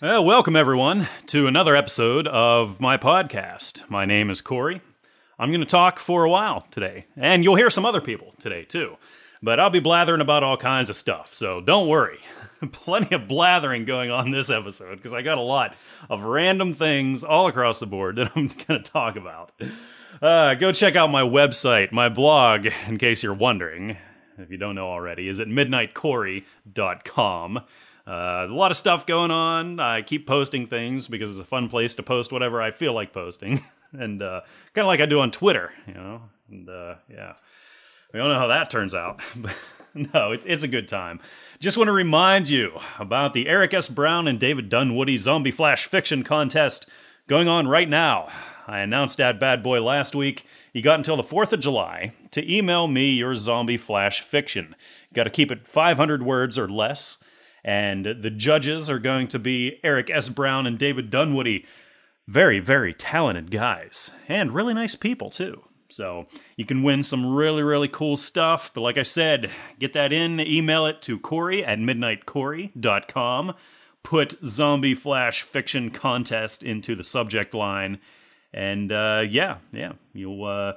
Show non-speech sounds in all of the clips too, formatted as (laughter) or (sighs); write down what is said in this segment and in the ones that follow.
Well, welcome everyone to another episode of my podcast. My name is Corey. I'm going to talk for a while today, and you'll hear some other people today too. But I'll be blathering about all kinds of stuff, so don't worry. (laughs) Plenty of blathering going on this episode because I got a lot of random things all across the board that (laughs) I'm going to talk about. Uh, go check out my website, my blog, in case you're wondering. If you don't know already, is at midnightcorey.com. Uh, a lot of stuff going on. I keep posting things because it's a fun place to post whatever I feel like posting, (laughs) and uh, kind of like I do on Twitter, you know. And uh, yeah, we don't know how that turns out, (laughs) but no, it's it's a good time. Just want to remind you about the Eric S. Brown and David Dunwoody Zombie Flash Fiction Contest going on right now. I announced that bad boy last week. You got until the 4th of July to email me your zombie flash fiction. Got to keep it 500 words or less. And the judges are going to be Eric S. Brown and David Dunwoody. Very, very talented guys. And really nice people, too. So you can win some really, really cool stuff. But like I said, get that in, email it to Corey at midnightcorey.com. Put Zombie Flash Fiction Contest into the subject line. And uh, yeah, yeah, you'll uh,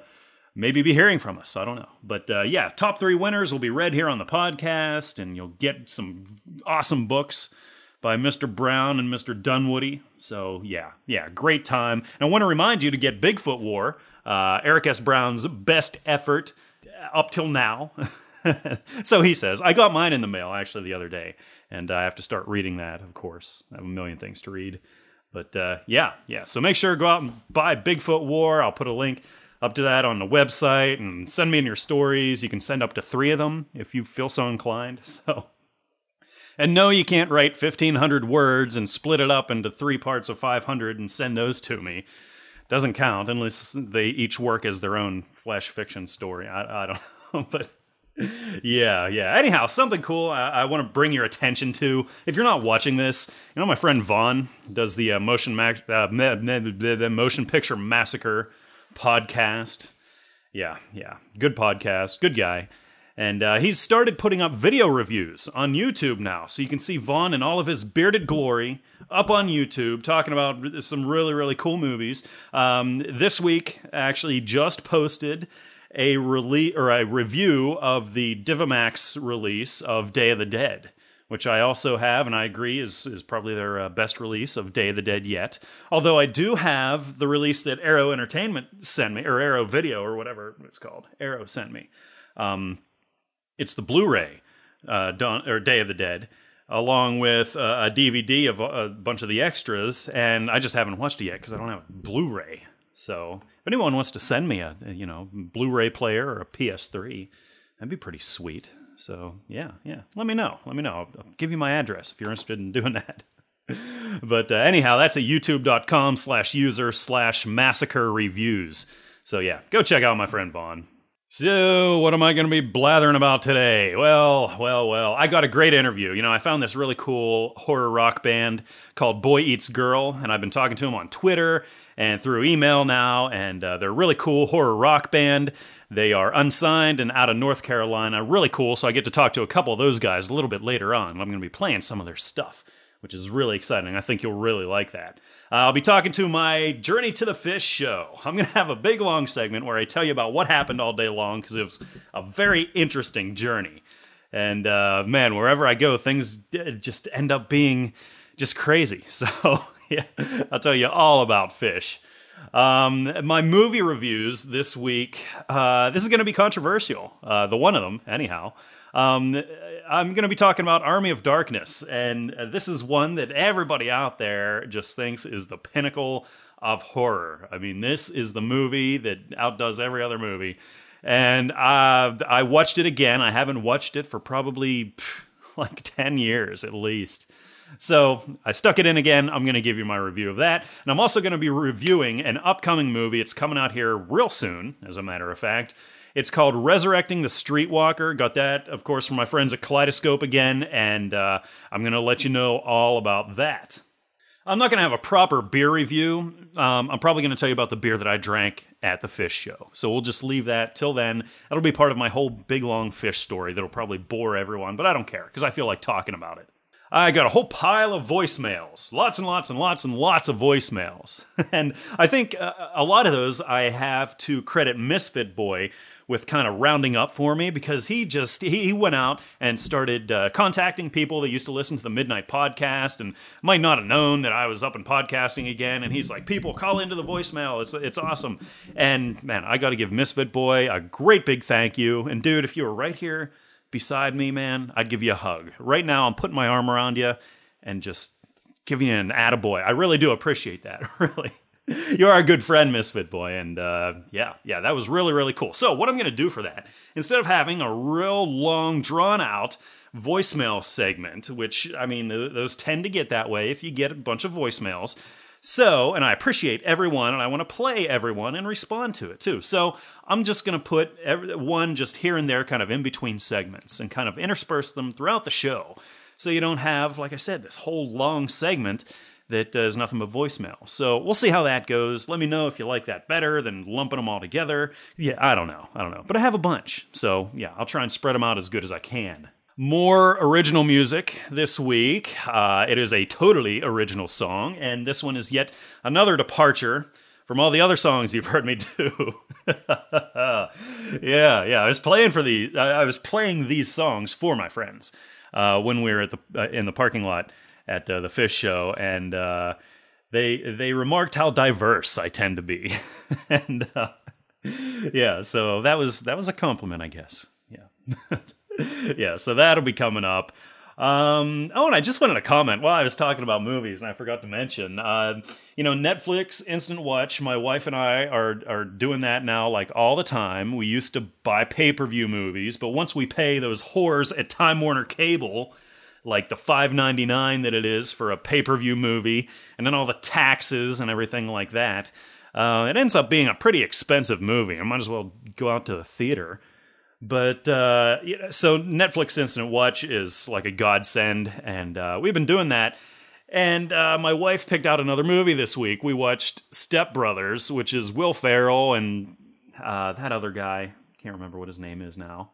maybe be hearing from us. I don't know. But uh, yeah, top three winners will be read here on the podcast, and you'll get some awesome books by Mr. Brown and Mr. Dunwoody. So yeah, yeah, great time. And I want to remind you to get Bigfoot War, uh, Eric S. Brown's best effort up till now. (laughs) so he says, I got mine in the mail actually the other day, and I have to start reading that, of course. I have a million things to read. But uh, yeah, yeah. So make sure to go out and buy Bigfoot War. I'll put a link up to that on the website and send me in your stories. You can send up to three of them if you feel so inclined. (laughs) So, and no, you can't write 1,500 words and split it up into three parts of 500 and send those to me. Doesn't count unless they each work as their own flash fiction story. I, I don't (laughs) know, but yeah, yeah. Anyhow, something cool I, I want to bring your attention to. If you're not watching this, you know my friend Vaughn does the uh, motion ma- uh, the motion picture massacre podcast. Yeah, yeah. Good podcast. Good guy. And uh, he's started putting up video reviews on YouTube now. So you can see Vaughn in all of his bearded glory up on YouTube talking about some really, really cool movies. Um, this week, actually, just posted a release or a review of the Divimax release of Day of the Dead which I also have, and I agree is is probably their uh, best release of Day of the Dead yet. Although I do have the release that Arrow Entertainment sent me, or Arrow Video, or whatever it's called. Arrow sent me. Um, it's the Blu-ray, uh, Dawn, or Day of the Dead, along with uh, a DVD of a, a bunch of the extras, and I just haven't watched it yet because I don't have a Blu-ray. So if anyone wants to send me a, a you know Blu-ray player or a PS3, that'd be pretty sweet. So yeah, yeah. Let me know. Let me know. I'll, I'll give you my address if you're interested in (laughs) doing that. but uh, anyhow, that's at youtube.com slash user slash massacre reviews. So yeah, go check out my friend Vaughn. So, what am I going to be blathering about today? Well, well, well, I got a great interview. You know, I found this really cool horror rock band called Boy Eats Girl, and I've been talking to them on Twitter and through email now, and uh, they're a really cool horror rock band. They are unsigned and out of North Carolina. Really cool. So I get to talk to a couple of those guys a little bit later on. I'm going to be playing some of their stuff, which is really exciting. I think you'll really like that. Uh, I'll be talking to my Journey to the Fish show. I'm going to have a big long segment where I tell you about what happened all day long because it was a very interesting journey. And uh, man, wherever I go, things just end up being just crazy. (laughs) So yeah, I'll tell you all about fish. Um, my movie reviews this week. Uh, this is going to be controversial. Uh, the one of them, anyhow. Um, I'm going to be talking about Army of Darkness, and uh, this is one that everybody out there just thinks is the pinnacle of horror. I mean, this is the movie that outdoes every other movie. And uh, I watched it again. I haven't watched it for probably pff, (laughs) like 10 years at least. So I stuck it in again. I'm going to give you my review of that. And I'm also going to be reviewing an upcoming movie. It's coming out here real soon, as a matter of fact. It's called Resurrecting the Streetwalker. Got that, of course, from my friends at Kaleidoscope again, and uh, I'm going to let you know all about that. I'm not going to have a proper beer review. Um, I'm probably going to tell you about the beer that I drank at the fish show. So we'll just leave that till then. That'll be part of my whole big long fish story that'll probably bore everyone, but I don't care because I feel like talking about it. I got a whole pile of voicemails, lots and lots and lots and lots of voicemails. (laughs) and I think uh, a lot of those I have to credit Misfit Boy with kind of rounding up for me because he just he went out and started uh, contacting people that used to listen to the midnight podcast and might not have known that I was up and podcasting again. And he's like people call into the voicemail. It's it's awesome. And man I got to give Misfit Boy a great big thank you. And dude if you were right here beside me man I'd give you a hug. Right now I'm putting my arm around you and just giving you an attaboy. I really do appreciate that (laughs) really you are a good friend, Misfit Boy. And uh, yeah, yeah, that was really, really cool. So, what I'm going to do for that, instead of having a real long, drawn out voicemail segment, which, I mean, those tend to get that way if you get a bunch of voicemails. So, and I appreciate everyone and I want to play everyone and respond to it too. So, I'm just going to put every, one just here and there, kind of in between segments and kind of intersperse them throughout the show. So, you don't have, like I said, this whole long segment that is nothing but voicemail. So we'll see how that goes. Let me know if you like that better than lumping them all together. Yeah, I don't know. I don't know. But I have a bunch. So yeah, I'll try and spread them out as good as I can. More original music this week. Uh, it is a totally original song, and this one is yet another departure from all the other songs you've heard me do. (laughs) yeah, yeah. I was playing for the. I was playing these songs for my friends uh, when we were at the uh, in the parking lot at uh, the fish show, and uh, they they remarked how diverse I tend to be, (laughs) and uh, yeah, so that was that was a compliment, I guess. Yeah, (laughs) yeah. So that'll be coming up. Um, oh, and I just wanted to comment while I was talking about movies, and I forgot to mention, uh, you know, Netflix Instant Watch. My wife and I are are doing that now, like all the time. We used to buy pay per view movies, but once we pay those whores at Time Warner Cable, like the 5.99 that it is for a pay-per-view movie and then all the taxes and everything like that uh, it ends up being a pretty expensive movie. I might as well go out to the theater. But uh, so netflix instant watch is like a godsend and uh, we've been doing that. And uh, my wife picked out another movie this week. We watched step brothers which is will ferrell and uh, that other guy. I can't remember what his name is now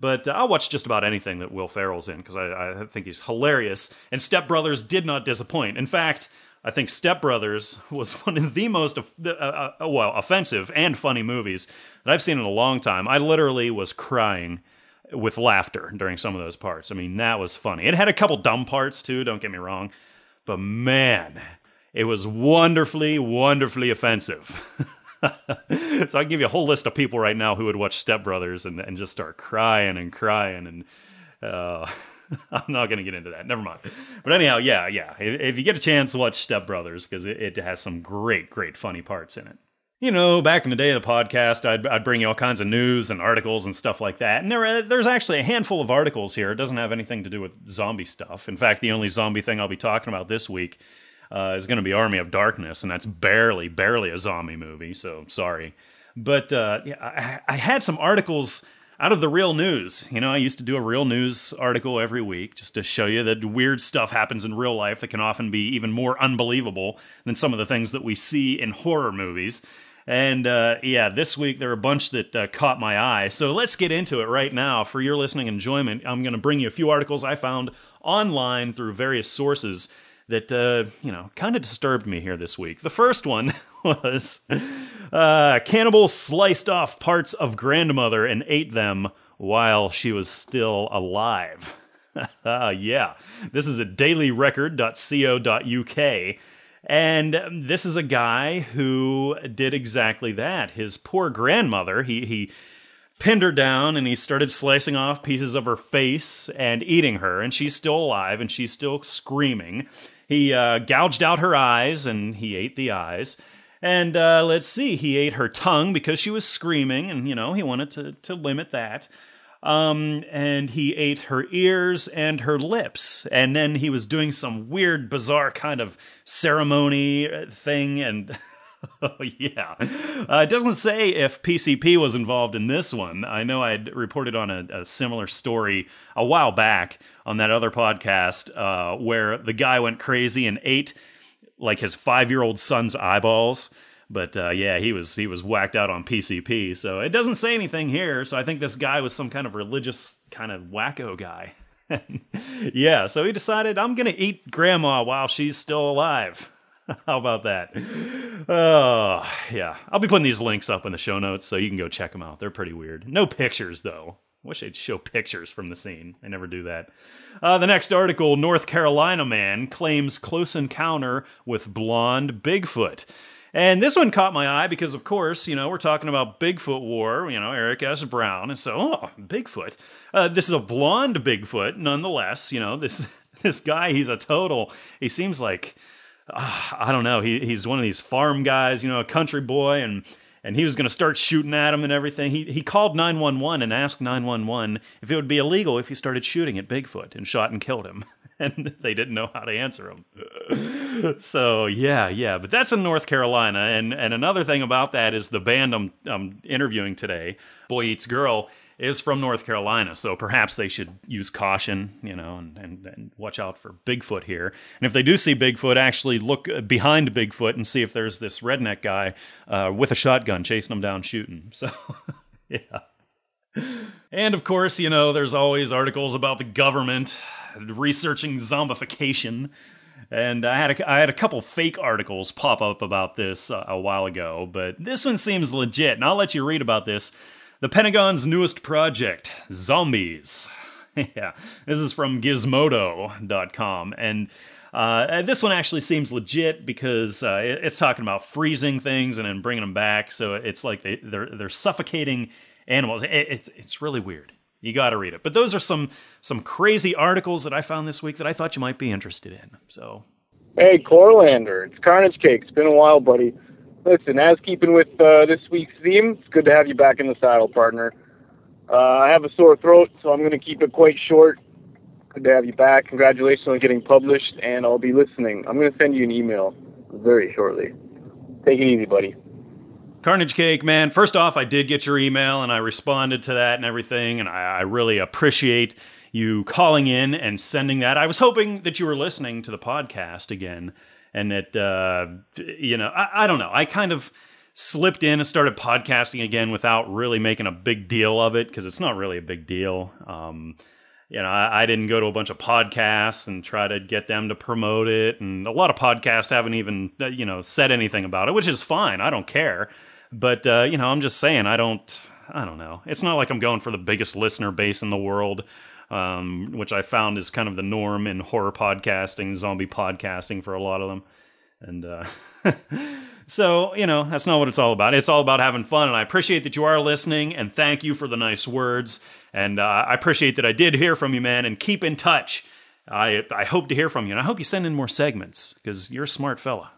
but uh, I'll watch just about anything that Will Ferrell's in because I, I, think he's hilarious. And Step Brothers did not disappoint. In fact, I think Step Brothers was one of the most uh, uh, well offensive and funny movies that I've seen in a long time. I literally was crying with laughter during some of those parts. I mean, that was funny. It had a couple dumb parts too. Don't get me wrong, but man, it was wonderfully, wonderfully offensive. (laughs) (laughs) so I can give you a whole list of people right now who would watch Step Brothers and, and just start crying and crying and uh, (laughs) I'm not going to get into that. Never mind. But anyhow, yeah, yeah. If, if you get a chance, watch Step Brothers because it, it, has some great, great funny parts in it. You know, back in the day of the podcast, I'd, I'd bring you all kinds of news and articles and stuff like that. And there, there's actually a handful of articles here. It doesn't have anything to do with zombie stuff. In fact, the only zombie thing I'll be talking about this week uh, is going to be Army of Darkness, and that's barely, barely a zombie movie. So sorry, but uh, yeah, I, I had some articles out of the real news. You know, I used to do a real news article every week just to show you that weird stuff happens in real life that can often be even more unbelievable than some of the things that we see in horror movies. And uh, yeah, this week there are a bunch that uh, caught my eye. So let's get into it right now. For your listening enjoyment, I'm going to bring you a few articles I found online through various sources that uh, you know kind of disturbed me here this week. The first one (laughs) was uh, cannibal sliced off parts of grandmother and ate them while she was still alive. (laughs) yeah, this is at dailyrecord.co.uk. And this is a guy who did exactly that. His poor grandmother, he, he pinned her down and he started slicing off pieces of her face and eating her, and she's still alive and she's still screaming. He uh, gouged out her eyes and he ate the eyes. And uh, let's see, he ate her tongue because she was screaming, and you know he wanted to to limit that. Um, and he ate her ears and her lips, and then he was doing some weird, bizarre kind of ceremony uh, thing, and (laughs) (laughs) yeah. Uh, it doesn't say if PCP was involved in this one. I know I'd reported on a, a similar story a while back on that other podcast uh, where the guy went crazy and ate like his five year old son's eyeballs. But uh, yeah, he was he was whacked out on PCP. So it doesn't say anything here. So I think this guy was some kind of religious kind of wacko guy. (laughs) yeah, so he decided I'm gonna eat grandma while she's still alive. (laughs) How about that? Oh, yeah. I'll be putting these links up in the show notes so you can go check them out. They're pretty weird. No pictures, though. Wish they'd show pictures from the scene. They never do that. Uh, the next article North Carolina man claims close encounter with blonde Bigfoot. And this one caught my eye because, of course, you know, we're talking about Bigfoot War, you know, Eric S. Brown. And so, oh, Bigfoot. Uh, this is a blonde Bigfoot, nonetheless. You know, this, (laughs) this guy, he's a total, he seems like uh, I don't know. He he's one of these farm guys, you know, a country boy, and and he was going to start shooting at him and everything. He he called 911 and asked 911 if it would be illegal if he started shooting at Bigfoot and shot and killed him. (laughs) And they didn't know how to answer him. (laughs) so yeah, yeah. But that's in North Carolina. And and another thing about that is the band I'm I'm interviewing today, Boy Eats Girl is from North Carolina, so perhaps they should use caution, you know, and, and, and, watch out for Bigfoot here. And if they do see Bigfoot, actually look behind Bigfoot and see if there's this redneck guy uh, with a shotgun chasing them down, shooting. (laughs) So, yeah. And of course, you know, there's always articles about the government researching zombification. And I had a, I had a couple fake articles pop up about this uh, a while ago, but this one seems legit, and I'll let you read about this the Pentagon's newest project, Zombies. (laughs) yeah, this is from Gizmodo.com. And uh, this one actually seems legit because uh, it's talking about freezing things and then bringing them back. So it's like they, they're, they're suffocating animals. It's, it's really weird. You got to read it. But those are some some crazy articles that I found this week that I thought you might be interested in. So, hey, Corlander, it's Carnage Cake. It's been a while, buddy. Listen, as keeping with uh, this week's theme, it's good to have you back in the saddle, partner. Uh, I have a sore throat, so I'm going to keep it quite short. Good to have you back. Congratulations on getting published, and I'll be listening. I'm going to send you an email very shortly. Take it easy, buddy. Carnage Cake, man. First off, I did get your email, and I responded to that and everything, and I, I really appreciate you calling in and sending that. I was hoping that you were listening to the podcast again and that uh, you know I, I don't know. I kind of slipped in and started podcasting again without really making a big deal of it because it's not really a big deal. Um, you know, I, I, didn't go to a bunch of podcasts and try to get them to promote it, and a lot of podcasts haven't even uh, you know said anything about it, which is fine. I don't care, but uh, you know, I'm just saying I don't. I don't know. It's not like I'm going for the biggest listener base in the world um, which I found is kind of the norm in horror podcasting, zombie podcasting for a lot of them. And uh, (laughs) so, you know, that's not what it's all about. It's all about having fun. And I appreciate that you are listening and thank you for the nice words. And uh, I appreciate that I did hear from you, man, and keep in touch. I, I hope to hear from you. And I hope you send in more segments because you're a smart fella.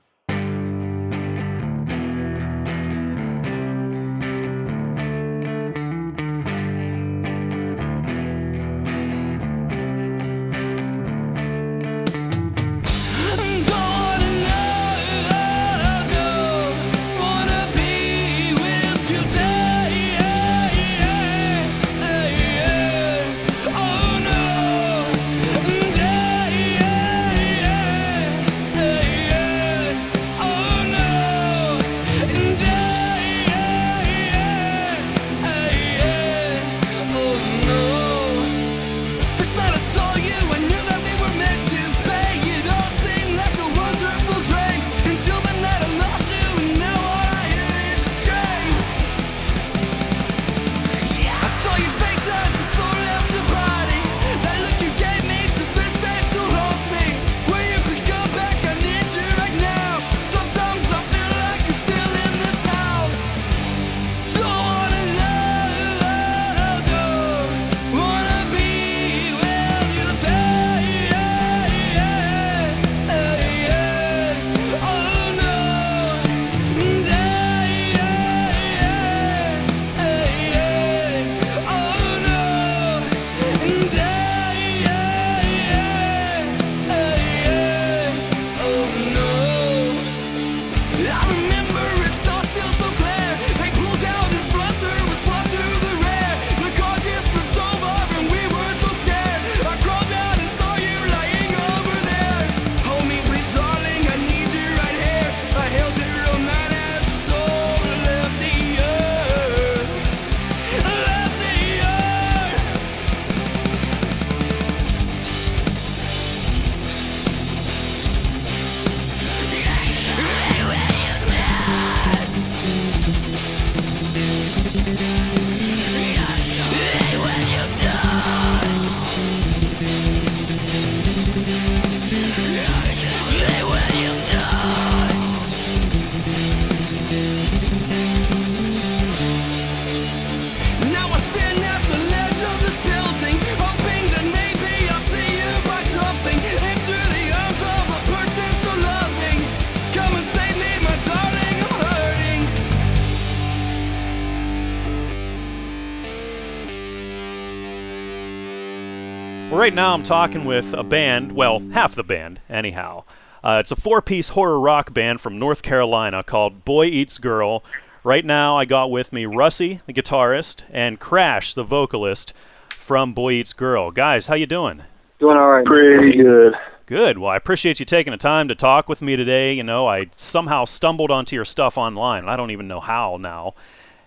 Right now I'm talking with a band, well, half the band, anyhow. Uh, it's a four piece horror rock band from North Carolina called Boy Eats Girl. Right now I got with me Russie, the guitarist, and Crash, the vocalist from Boy Eats Girl. Guys, how you doing? Doing all right. Pretty good. Good. Well, I appreciate you taking the time to talk with me today. You know, I somehow stumbled onto your stuff online, and I don't even know how now.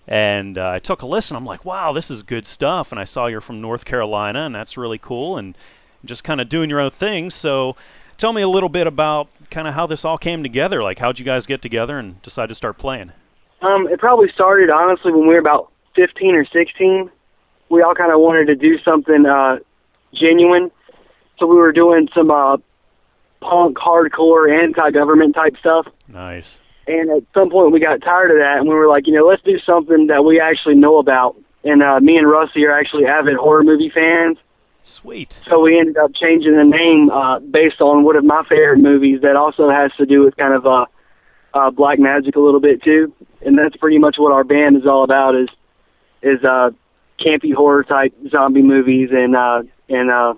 And uh, I took a listen. I'm like, wow, this is good stuff. And I saw you're from North Carolina, and that's really cool. And just kind of doing your own thing. So, tell me a little bit about kind of how this all came together. Like, how'd you guys get together and decide to start playing? Um, it probably started honestly when we were about 15 or 16. We all kind of wanted to do something uh, genuine, so we were doing some uh, punk, hardcore, anti-government type stuff. Nice. And at some point, we got tired of that, and we were like, you know, let's do something that we actually know about. And uh, me and Russie are actually avid horror movie fans, Sweet. so we ended up changing the name uh, based on one of my favorite movies that also has to do with kind of uh, uh, black magic a little bit too. And that's pretty much what our band is all about is is uh, campy horror type zombie movies and uh, and uh,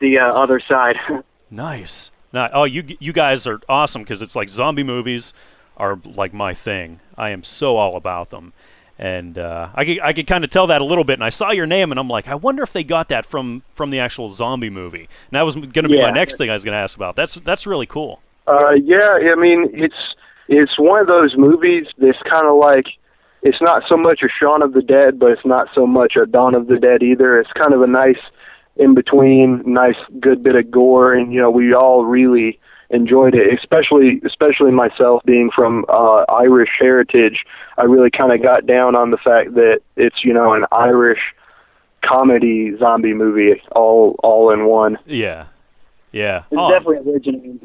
the uh, other side. (laughs) Nice. Now, oh, you you guys are awesome because it's like zombie movies are like my thing. I am so all about them, and uh, I could I could kind of tell that a little bit. And I saw your name, and I'm like, I wonder if they got that from from the actual zombie movie. And that was going to be my next thing I was going to ask about. That's that's really cool. Uh, yeah, I mean, it's it's one of those movies that's kind of like it's not so much a Shaun of the Dead, but it's not so much a Dawn of the Dead either. It's kind of a nice in between, nice good bit of gore, and you know, we all really enjoyed it. Especially, especially myself being from uh, Irish heritage, I really kind of got down on the fact that it's you know an Irish comedy zombie movie all all in one. Yeah, yeah. It's Oh, definitely original.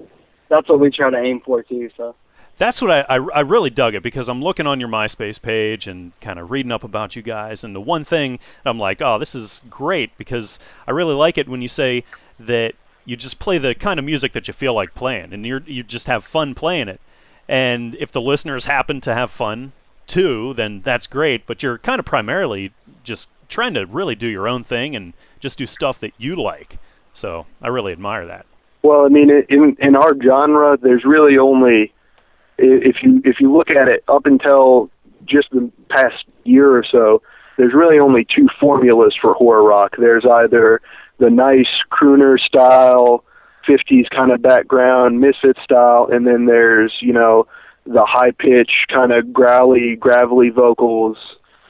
That's what we try to aim for too. So That's what I, I I really dug it because I'm looking on your MySpace page and kind of reading up about you guys, and the one thing I'm like, oh, this is great because I really like it when you say that you just play the kind of music that you feel like playing, and you you just have fun playing it. And if the listeners happen to have fun too, then that's great. But you're kind of primarily just trying to really do your own thing and just do stuff that you like. So I really admire that. Well, I mean, in in our genre, there's really only if you if you look at it up until just the past year or so, there's really only two formulas for horror rock. There's either the nice crooner style, 50s kind of background, misfit style, and then there's you know the high pitch kind of growly, gravelly vocals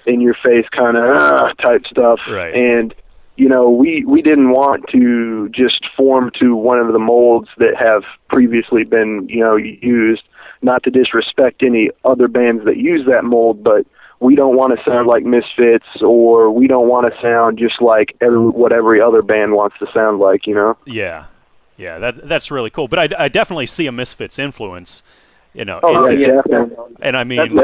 in your face kind of uh, type stuff. Right. And you know, we we didn't want to just form to one of the molds that have previously been, you know, used. Not to disrespect any other bands that use that mold, but we don't want to sound like Misfits, or we don't want to sound just like every, what every other band wants to sound like, you know. Yeah, yeah, that that's really cool. But I, I definitely see a Misfits influence, you know. Oh, yeah, yeah. And I mean.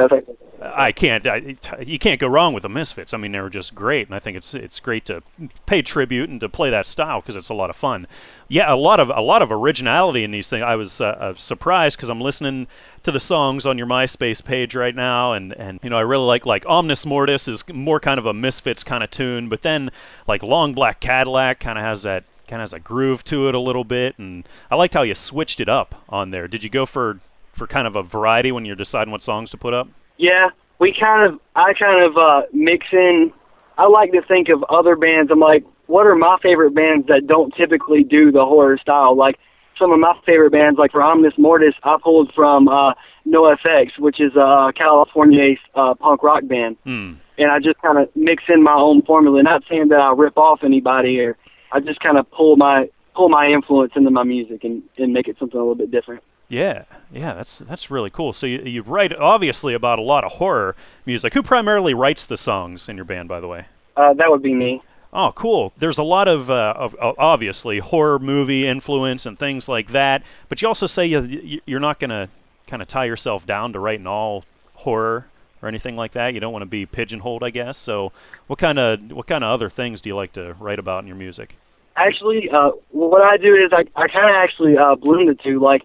I can't. I, you can't go wrong with the Misfits. I mean, they were just great, and I think it's it's great to pay tribute and to play that style because it's a lot of fun. Yeah, a lot of a lot of originality in these things. I was uh, uh, surprised because I'm listening to the songs on your MySpace page right now, and and you know I really like like Omnis Mortis is more kind of a Misfits kind of tune, but then like Long Black Cadillac kind of has that kind of has a groove to it a little bit, and I liked how you switched it up on there. Did you go for for kind of a variety when you're deciding what songs to put up? Yeah, we kind of, I kind of uh, mix in. I like to think of other bands. I'm like, what are my favorite bands that don't typically do the horror style? Like some of my favorite bands, like for Omnis Mortis, I pulled from uh, NoFX, which is a California uh, punk rock band, Hmm. and I just kind of mix in my own formula. Not saying that I rip off anybody, or I just kind of pull my pull my influence into my music and, and make it something a little bit different. Yeah, yeah, that's that's really cool. So you, you write obviously about a lot of horror music. Who primarily writes the songs in your band, by the way? Uh, that would be me. Oh, cool. There's a lot of, uh, of of obviously horror movie influence and things like that. But you also say you, you- you're not going to kind of tie yourself down to writing all horror or anything like that. You don't want to be pigeonholed, I guess. So what kind of what kind of other things do you like to write about in your music? Actually, uh, what I do is I, I kind of actually uh, bloom the two. Like,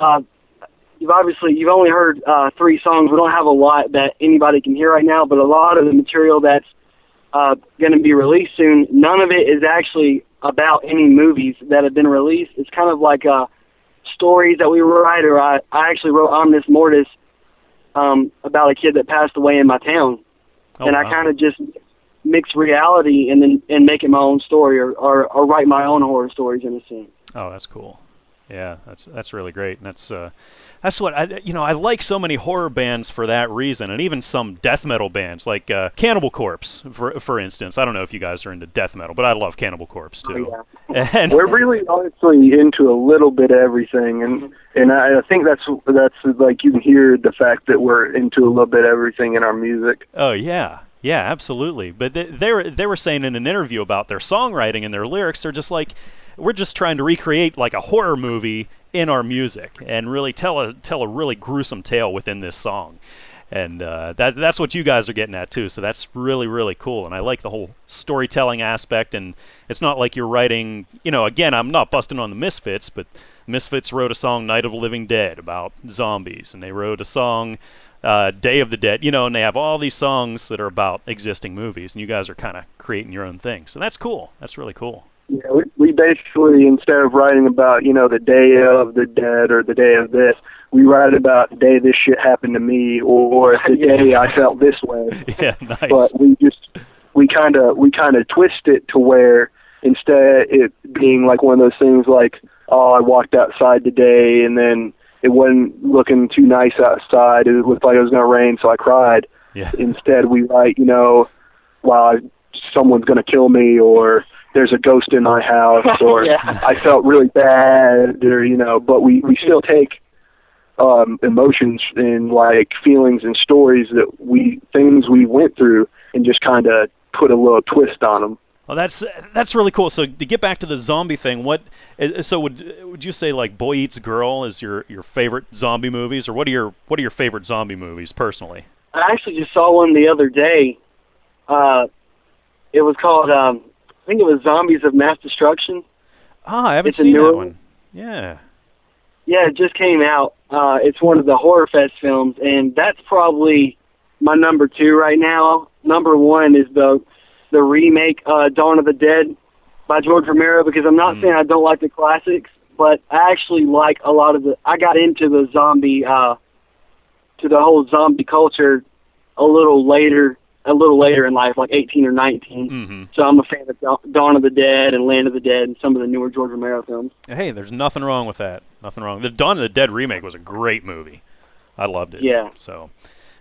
uh, you've obviously you've only heard uh, three songs. We don't have a lot that anybody can hear right now, but a lot of the material that's uh, going to be released soon. None of it is actually about any movies that have been released. It's kind of like uh, stories that we write, or I, I actually wrote Omnis Mortis um, about a kid that passed away in my town, Oh, and I kind of just mix reality and then and make it my own story, or, or or write my own horror stories in a sense. Oh, that's cool. Yeah, that's that's really great. And that's uh, that's what I you know I like so many horror bands for that reason, and even some death metal bands like uh, Cannibal Corpse, for for instance. I don't know if you guys are into death metal, but I love Cannibal Corpse too. Oh, (laughs) And We're really honestly into a little bit of everything, and and I I think that's that's like you can hear the fact that we're into a little bit of everything in our music. Oh yeah, yeah, absolutely. But they, they were they were saying in an interview about their songwriting and their lyrics. They're just like, we're just trying to recreate like a horror movie in our music and really tell a tell a really gruesome tale within this song. And uh, that that's what you guys are getting at too. So that's really really cool. And I like the whole storytelling aspect. And it's not like you're writing. You know, again, I'm not busting on the Misfits, but Misfits wrote a song "Night of the Living Dead" about zombies, and they wrote a song uh, Day of the Dead, you know, and they have all these songs that are about existing movies, and you guys are kind of creating your own thing. So that's cool. That's really cool. Yeah, we, we basically instead of writing about you know the day of the dead or the day of this, we write about the day this shit happened to me or the (laughs) day I felt this way. (laughs) Yeah, nice. But we just we kind of we kind of twist it to where instead it being like one of those things like oh I walked outside today and then it wasn't looking too nice outside. It looked like it was gonna rain, so I cried. yeah, Instead, we write, you know, wow, someone's going to kill me, or there's a ghost in my house, (laughs) or Yeah. I felt really bad, or you know. But we we still take um, emotions and like feelings and stories that we things we went through, and just kind of put a little twist on them. well, that's that's really cool. So to get back to the zombie thing, what? uh, So would would you say like Boy Eats Girl is your your favorite zombie movies, or what are your what are your favorite zombie movies personally? I actually just saw one the other day. Uh, it was called, um, I think it was Zombies of Mass Destruction. Ah, I haven't It's seen that one. one. Yeah. Yeah, it just came out. Uh, it's one of the Horror Fest films, and that's probably my number two right now. Number one is the the remake uh, Dawn of the Dead by George Romero because I'm not Mm. saying I don't like the classics, but I actually like a lot of the. I got into the zombie, uh, to the whole zombie culture a little later, a little later in life, like 18 or 19. hmm So I'm a fan of Dawn- of the Dead and Land of the Dead and some of the newer George Romero films. Hey, there's nothing wrong with that. Nothing wrong. The Dawn of the Dead remake was a great movie. I loved it. Yeah. So,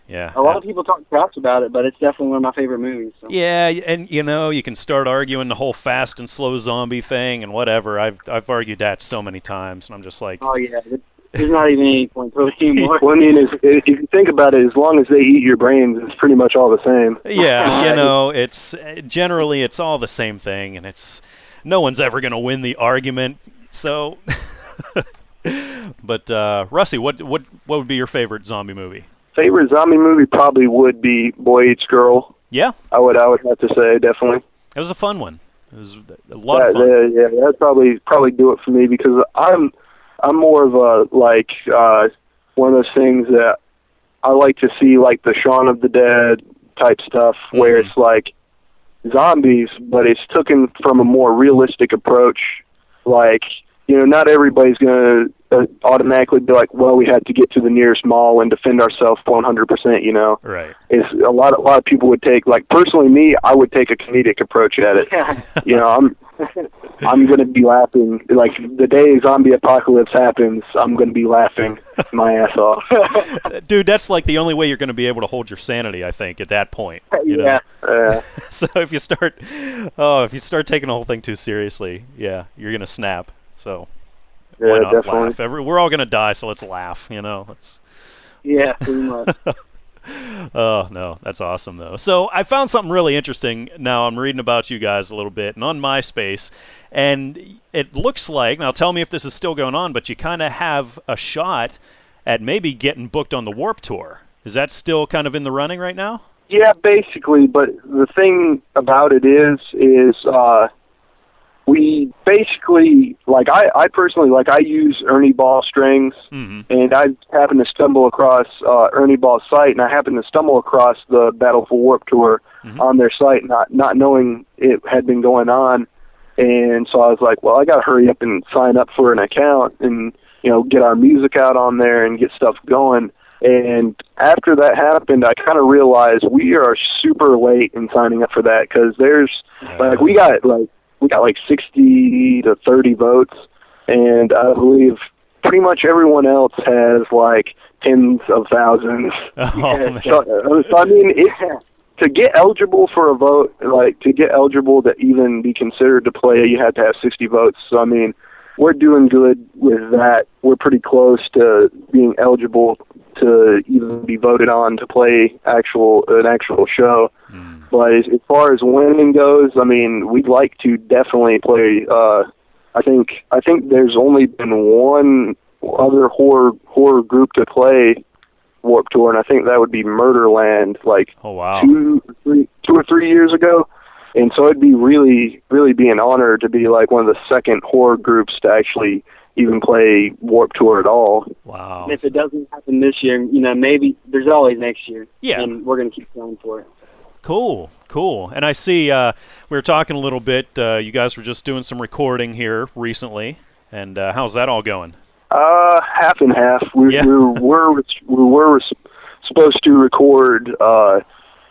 yeah. A lot of people talk trash about it, but it's definitely one of my favorite movies. So. Yeah, and you know, you can start arguing the whole fast and slow zombie thing and whatever. I've I've argued that so many times, and I'm just like, Oh yeah, there's not even any point to it anymore. Well, I mean, if, if you think about it, as long as they eat your brains, it's pretty much all the same. yeah, (laughs) you know, it's generally it's all the same thing, and it's no one's ever going to win the argument. So, (laughs) but uh, Rusty, what what what would be your favorite zombie movie? Favorite zombie movie probably would be Boy Eats Girl. Yeah, I would I would have to say definitely. it was a fun one. It was a lot of fun. that- yeah, that'd probably probably do it for me because I'm I'm more of a like uh one of those things that I like to see like the Shaun of the Dead type stuff where Mhm. it's like zombies, but it's taken from a more realistic approach. Like you know, not everybody's gonna uh, automatically be like, well, we had to get to the nearest mall and defend ourselves 100%. You know, Right. is a lot a lot of people would take like personally me, I would take a comedic approach at it Yeah. you know, I'm I'm gonna be laughing like the day zombie apocalypse happens. I'm gonna be laughing my ass off. (laughs) Dude, that's like the only way you're going to be able to hold your sanity, I think, at that point. You know? yeah. Uh, (laughs) so if you start oh if you start taking the whole thing too seriously yeah you're gonna snap so why yeah, not definitely. laugh Every, we're all gonna die so let's laugh you know let's Yeah, pretty much. (laughs) oh no that's awesome though so i found something really interesting now i'm reading about you guys a little bit and on myspace and it looks like now tell me if this is still going on but you kind of have a shot at maybe getting booked on the warp tour is that still kind of in the running right now Yeah, basically. But the thing about it is, is uh, we basically like I, I personally like I use Ernie Ball strings hmm and I happened to stumble across uh, Ernie Ball's site and I happened to stumble across the Battle for Warp Tour Mhm. on their site not not knowing it had been going on. And so I was like well I got to hurry up and sign up for an account and you know get our music out on there and get stuff going. And after that happened I kind of realized we are super late in signing up for that cuz there's like we got like we got like 60 to 30 votes and I believe pretty much everyone else has like tens of thousands. (laughs) Oh, Yeah. So, uh, so I mean, it, to get eligible for a vote, like to get eligible to even be considered to play, you had to have 60 votes. So I mean, we're doing good with that. We're pretty close to being eligible to even be voted on to play actual an actual show. Mm. But as, as far as winning goes, I mean, we'd like to definitely play. Uh, I think I think there's only been one other horror horror group to play Warp Tour, and I think that would be Murderland, like Oh wow. two, three, two or three years ago. And so it'd be really, really be an honor to be like one of the second horror groups to actually even play Warp Tour at all. Wow. And if it doesn't happen this year, you know, maybe there's always next year. Yeah. And we're going to keep going for it. Cool, cool. And I see uh, we were talking a little bit. Uh, you guys were just doing some recording here recently, and uh, how's that all going? Uh, half and half. We Yeah. we were we were supposed to record uh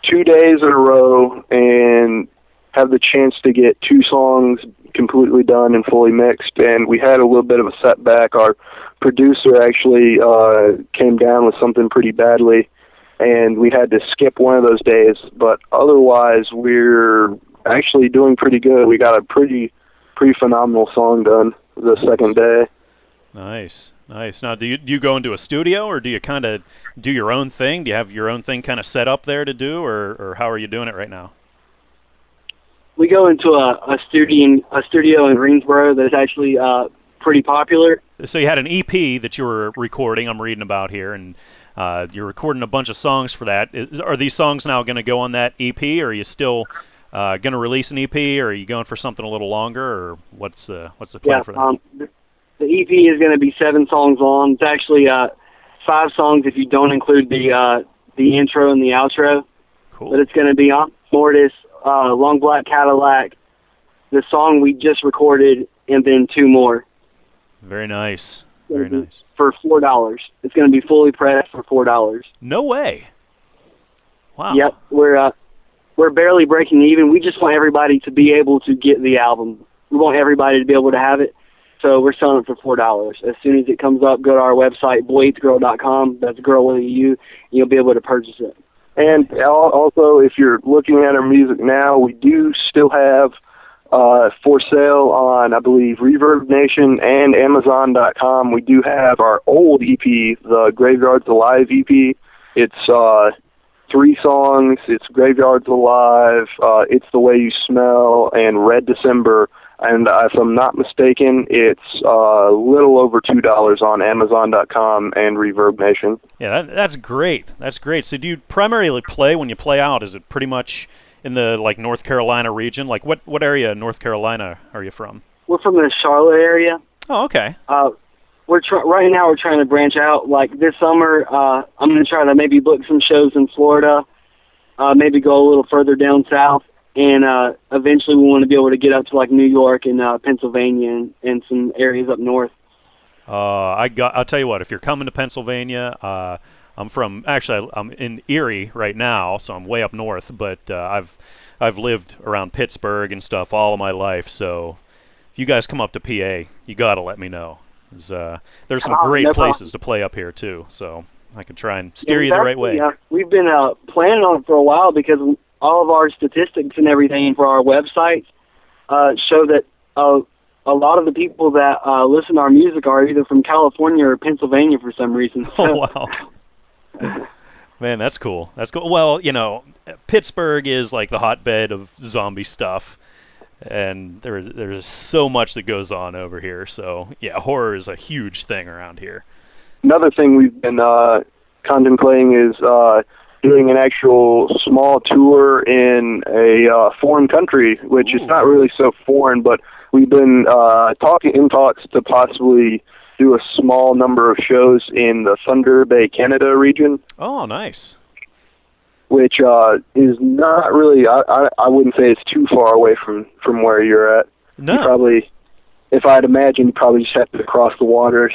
two days in a row and have the chance to get two songs completely done and fully mixed. And we had a little bit of a setback. Our producer actually uh came down with something pretty badly, and we had to skip one of those days. But otherwise, we're actually doing pretty good. We got a pretty pretty phenomenal song done the second day. Nice, nice. Now, do you do you go into a studio, or do you kind of do your own thing? Do you have your own thing kind of set up there to do, or or how are you doing it right now? We go into a, a studio in, a studio in Greensboro that's actually uh, pretty popular. So you had an EP that you were recording. I'm reading about here, and uh, you're recording a bunch of songs for that. Is, are these songs now going to go on that EP, or are you still uh, going to release an EP, or are you going for something a little longer, or what's the what's the plan Yeah. for that? Um, the, the EP is going to be seven songs long. It's actually uh, five songs if you don't include the uh, the intro and the outro. Cool. But it's going to be Omnis Mortis, uh, Long Black Cadillac, the song we just recorded, and then two more Very nice. Very nice. for four dollars. It's going to be fully pressed for four dollars. No way. Wow. Yep, we're uh, we're barely breaking even. We just want everybody to be able to get the album. We want everybody to be able to have it. So we're selling it for four dollars. As soon as it comes up, go to our website, boyeatsgurl.com. That's girl with a U. and You'll be able to purchase it. And also, if you're looking at our music now, we do still have uh, for sale on, I believe, Reverb Nation and Amazon.com. We do have our old EP, the Graveyards Alive EP. It's uh, three songs. It's Graveyards Alive, uh, It's the Way You Smell, and Red December. And uh, if I'm not mistaken, it's uh, a little over two dollars on Amazon.com and Reverb Nation. Yeah, that, that's great. That's great. So, do you primarily play when you play out? Is it pretty much in the like North Carolina region? Like, what what area of North Carolina are you from? We're from the Charlotte area. Oh, okay. Uh, we're try- right now we're trying to branch out. Like this summer, uh, I'm going to try to maybe book some shows in Florida. Uh, maybe go a little further down south, and uh, eventually we want to be able to get up to like New York and uh, Pennsylvania and, and some areas up north. Uh, I got. I'll tell you what. If you're coming to Pennsylvania, uh, I'm from. Actually, I'm in Erie right now, so I'm way up north. But uh, I've I've lived around Pittsburgh and stuff all of my life. So if you guys come up to PA, you gotta let me know. uh, there's some Oh, great no places to play up here too. So I can try and steer And you the right way. Uh, we've been uh, planning on it for a while because all of our statistics and everything for our website uh, show that uh, a lot of the people that uh, listen to our music are either from California or Pennsylvania for some reason. (laughs) Oh wow. (laughs) Man, that's cool. That's cool. Well, you know, Pittsburgh is like the hotbed of zombie stuff, and there's there's so much that goes on over here. So yeah, horror is a huge thing around here. another thing we've been uh, contemplating is uh, doing an actual small tour in a uh, foreign country, which is not really so foreign, but we've been uh, talking in talks to possibly do a small number of shows in the Thunder Bay, Canada region, Oh, nice. which uh, is not really. I, I I wouldn't say it's too far away from from where you're at. You No. probably, if I'd imagine, you probably just have to cross the waters.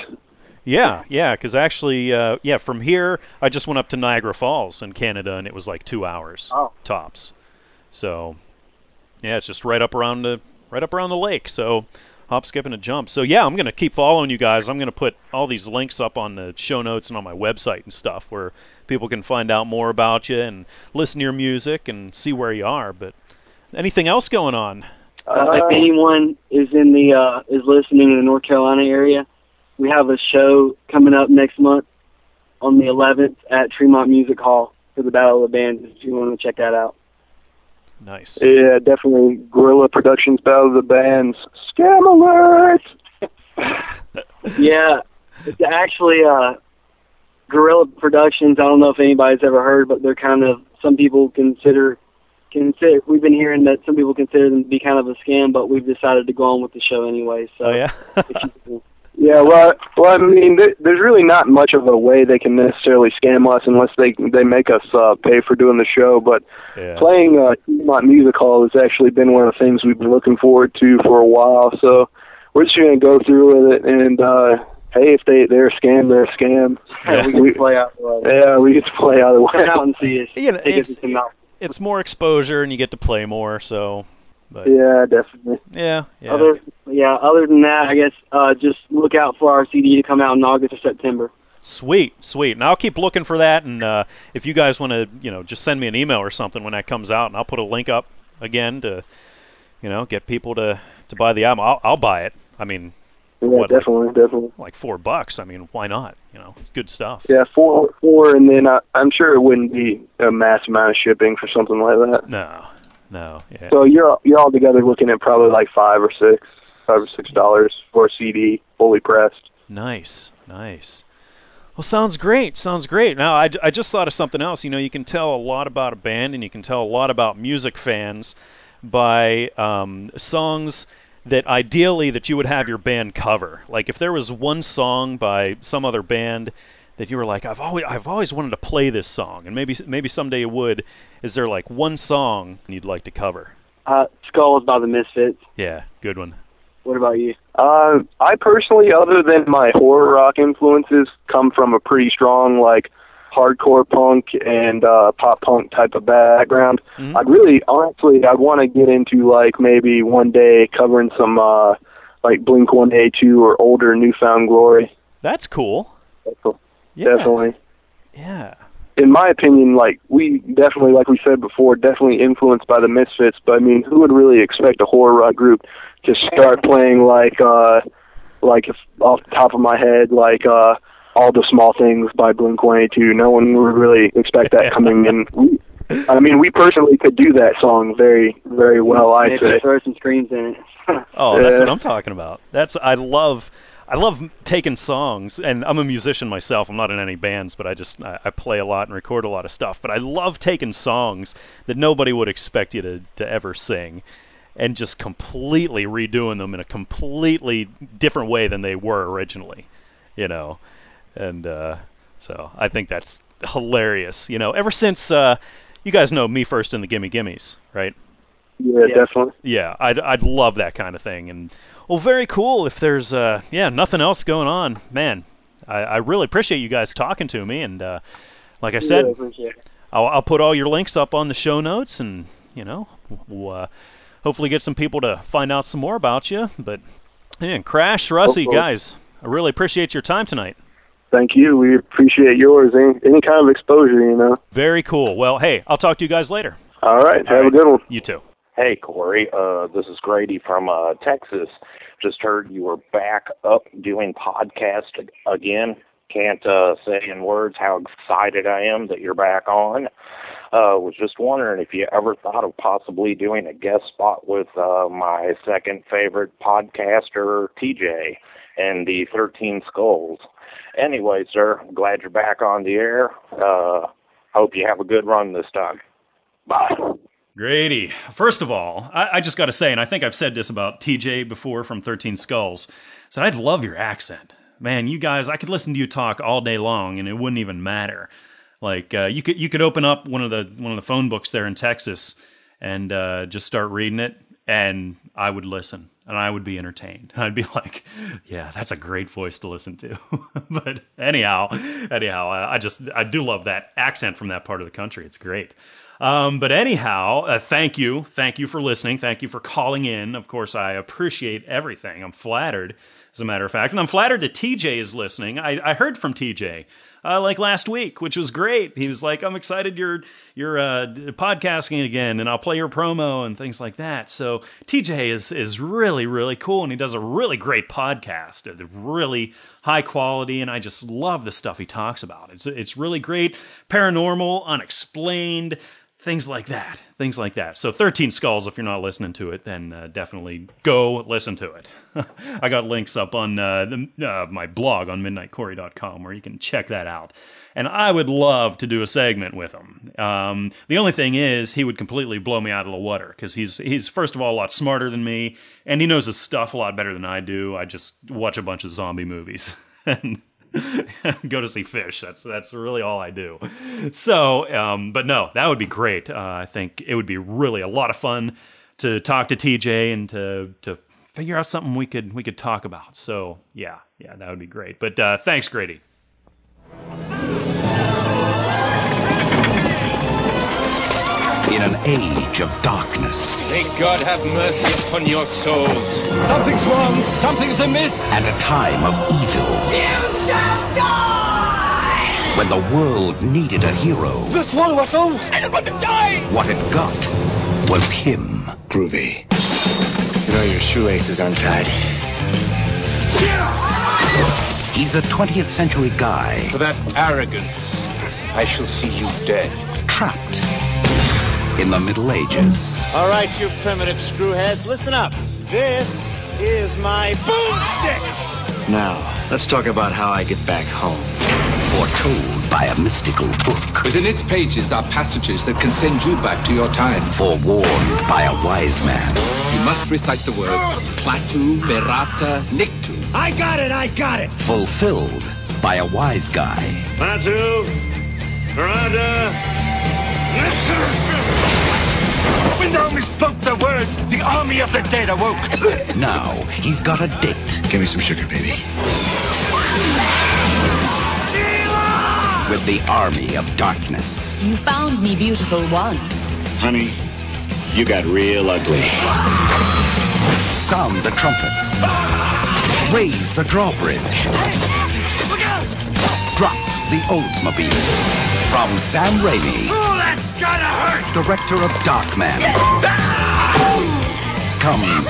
Yeah, yeah, because actually, uh, yeah, from here, I just went up to Niagara Falls in Canada, and it was like two hours Oh. tops. So, yeah, it's just right up around the right up around the lake. So, hop, skip, and a jump. So, yeah, I'm gonna keep following you guys. I'm gonna put all these links up on the show notes and on my website and stuff, where people can find out more about you and listen to your music and see where you are. But anything else going on? Uh, if anyone is in the uh, is listening in the North Carolina area, we have a show coming up next month on the 11th at Tremont Music Hall for the Battle of the Bands. If you want to check that out. Nice. Yeah, definitely. Gorilla Productions, Battle of the Bands, Scam Alert. (laughs) Yeah, it's actually uh, Gorilla Productions. I don't know if anybody's ever heard, but they're kind of some people consider consider. We've been hearing that some people consider them to be kind of a scam, but we've decided to go on with the show anyway. So Oh yeah. (laughs) if you- Yeah, well, well, I mean, th- there's really not much of a way they can necessarily scam us unless they they make us uh, pay for doing the show. But yeah. playing uh, Tremont Music Hall has actually been one of the things we've been looking forward to for a while. So we're just gonna go through with it, and uh, hey, if they they're a scam, they're a scam. Yeah. we can play out. Yeah, we get to play out of the come out way. and see us. Yeah, it's- is come out. it's more exposure and you get to play more. So, but Yeah, definitely. yeah, yeah. Other, yeah. Other than that, I guess uh, just look out for our CD to come out in August or September. Sweet, sweet. And I'll keep looking for that. And uh, if you guys want to, you know, just send me an email or something when that comes out, and I'll put a link up again to, you know, get people to to buy the album. I'll, I'll buy it. I mean, Yeah, What, like- definitely, definitely. like four bucks. I mean, why not? You know, it's good stuff. Yeah, four, four, and then I, I'm sure it wouldn't be a mass amount of shipping for something like that. No, no. Yeah. So you're you're all together looking at probably like five or six, five or six dollars for a CD fully pressed. Nice, nice. Well, sounds great. Sounds great. Now, I, I just thought of something else. You know, you can tell a lot about a band and you can tell a lot about music fans by um, songs that ideally that you would have your band cover. Like if there was one song by some other band that you were like, I've always I've always wanted to play this song, and maybe maybe someday you would. Is there like one song you'd like to cover? Uh, Skulls by the Misfits. Yeah, good one. What about you? Uh, I personally, other than my horror rock influences, come from a pretty strong like hardcore punk and uh, pop punk type of background. Mhm. I'd really, honestly, I'd want to get into like maybe one day covering some uh, like Blink One Eighty Two or older Newfound Glory. That's cool. Definitely. Yeah. Definitely. Yeah. in my opinion, like we definitely, like we said before, definitely influenced by the Misfits. But I mean, who would really expect a horror rock group to start playing like, uh, like if, off the top of my head, like uh, all the small things by Blink One Eighty Two? No one would really expect that coming in. (laughs) We, I mean, we personally could do that song very, very well. I'd say. throw some screams in it. (laughs) Oh, that's what I'm talking about. That's I love I love taking songs and I'm a musician myself. I'm not in any bands, but I just I, I play a lot and record a lot of stuff. But I love taking songs that nobody would expect you to, to ever sing and just completely redoing them in a completely different way than they were originally. You know. And uh, so I think that's hilarious. You know, ever since uh, you guys know me first in the Gimme Gimmes, right? Yeah, Yeah. definitely. yeah, I'd I'd love that kind of thing. And well, very cool. If there's uh yeah nothing else going on, man, I, I really appreciate you guys talking to me. And uh, like I said, Really. I'll, I'll put all your links up on the show notes, and you know, we'll uh, hopefully get some people to find out some more about you. But man, Crash, Russie, Hopefully. guys, I really appreciate your time tonight. Thank you. We appreciate yours. Any, any kind of exposure, you know. Very cool. Well, hey, I'll talk to you guys later. All right. Have right. a good one. You too. Hey, Corey. Uh, this is Grady from uh, Texas. Just heard you were back up doing podcast again. Can't uh, say in words how excited I am that you're back on. Uh, was just wondering if you ever thought of possibly doing a guest spot with uh, my second favorite podcaster, TJ, and the 13 Skulls. Anyway, sir, glad you're back on the air. Uh, hope you have a good run this time. Bye. Grady, first of all, I, I just got to say, and I think I've said this about TJ before from 13 Skulls, said I'd love your accent. Man, you guys, I could listen to you talk all day long and it wouldn't even matter. Like uh, you could you could open up one of the one of the phone books there in Texas and uh, just start reading it, and I would listen and I would be entertained. (laughs) I'd be like, yeah, that's a great voice to listen to. (laughs) but anyhow, anyhow, I, I just I do love that accent from that part of the country. It's great. Um, but anyhow, uh, thank you. Thank you for listening. Thank you for calling in. Of course, I appreciate everything. I'm flattered, as a matter of fact. And I'm flattered that TJ is listening. I, I heard from TJ. Uh, like last week, which was great. He was like, "I'm excited you're you're uh, podcasting again, and I'll play your promo and things like that." So TJ is is really really cool, and he does a really great podcast, really high quality, and I just love the stuff he talks about. It's it's really great, paranormal, unexplained things like that. Things like that. So 13 skulls if you're not listening to it then uh, definitely go listen to it. (laughs) I got links up on uh, the, uh, my blog on midnightcorey.com where you can check that out. And i would love to do a segment with him. Um, the only thing is he would completely blow me out of the water because he's he's first of all a lot smarter than me and he knows his stuff a lot better than i do. I just watch a bunch of zombie movies. (laughs) And (laughs) go to see Phish. That's that's really all I do. So, um, but no, that would be great. Uh, I think it would be really a lot of fun to talk to TJ and to to figure out something we could we could talk about. So yeah, yeah, that would be great. But uh, thanks, Grady. In an age of darkness May God have mercy upon your souls. Something's wrong. Something's amiss. and a time of evil. You shall die! When the world needed a hero, This one was so about to die. what it got was him. Groovy. You know your shoelace is untied. He's a 20th century guy For that arrogance, I shall see you dead. trapped in the Middle Ages. All right, you primitive screwheads, listen up. This is my boomstick. Now, let's talk about how I get back home. Foretold by a mystical book. Within its pages are passages that can send you back to your time. Forewarned by a wise man. You must recite the words Klaatu, Barada, Nikto. I got it, I got it. Fulfilled by a wise guy. Batu, Rada. When thou spoke the words, the army of the dead awoke. Now he's got a date Give me some sugar, baby. with the army of darkness. You found me beautiful once. Honey, you got real ugly. Sound the trumpets. Raise the drawbridge. Drop the Oldsmobile. From Sam Raimi, Oh, that's gotta hurt. director of Darkman, comes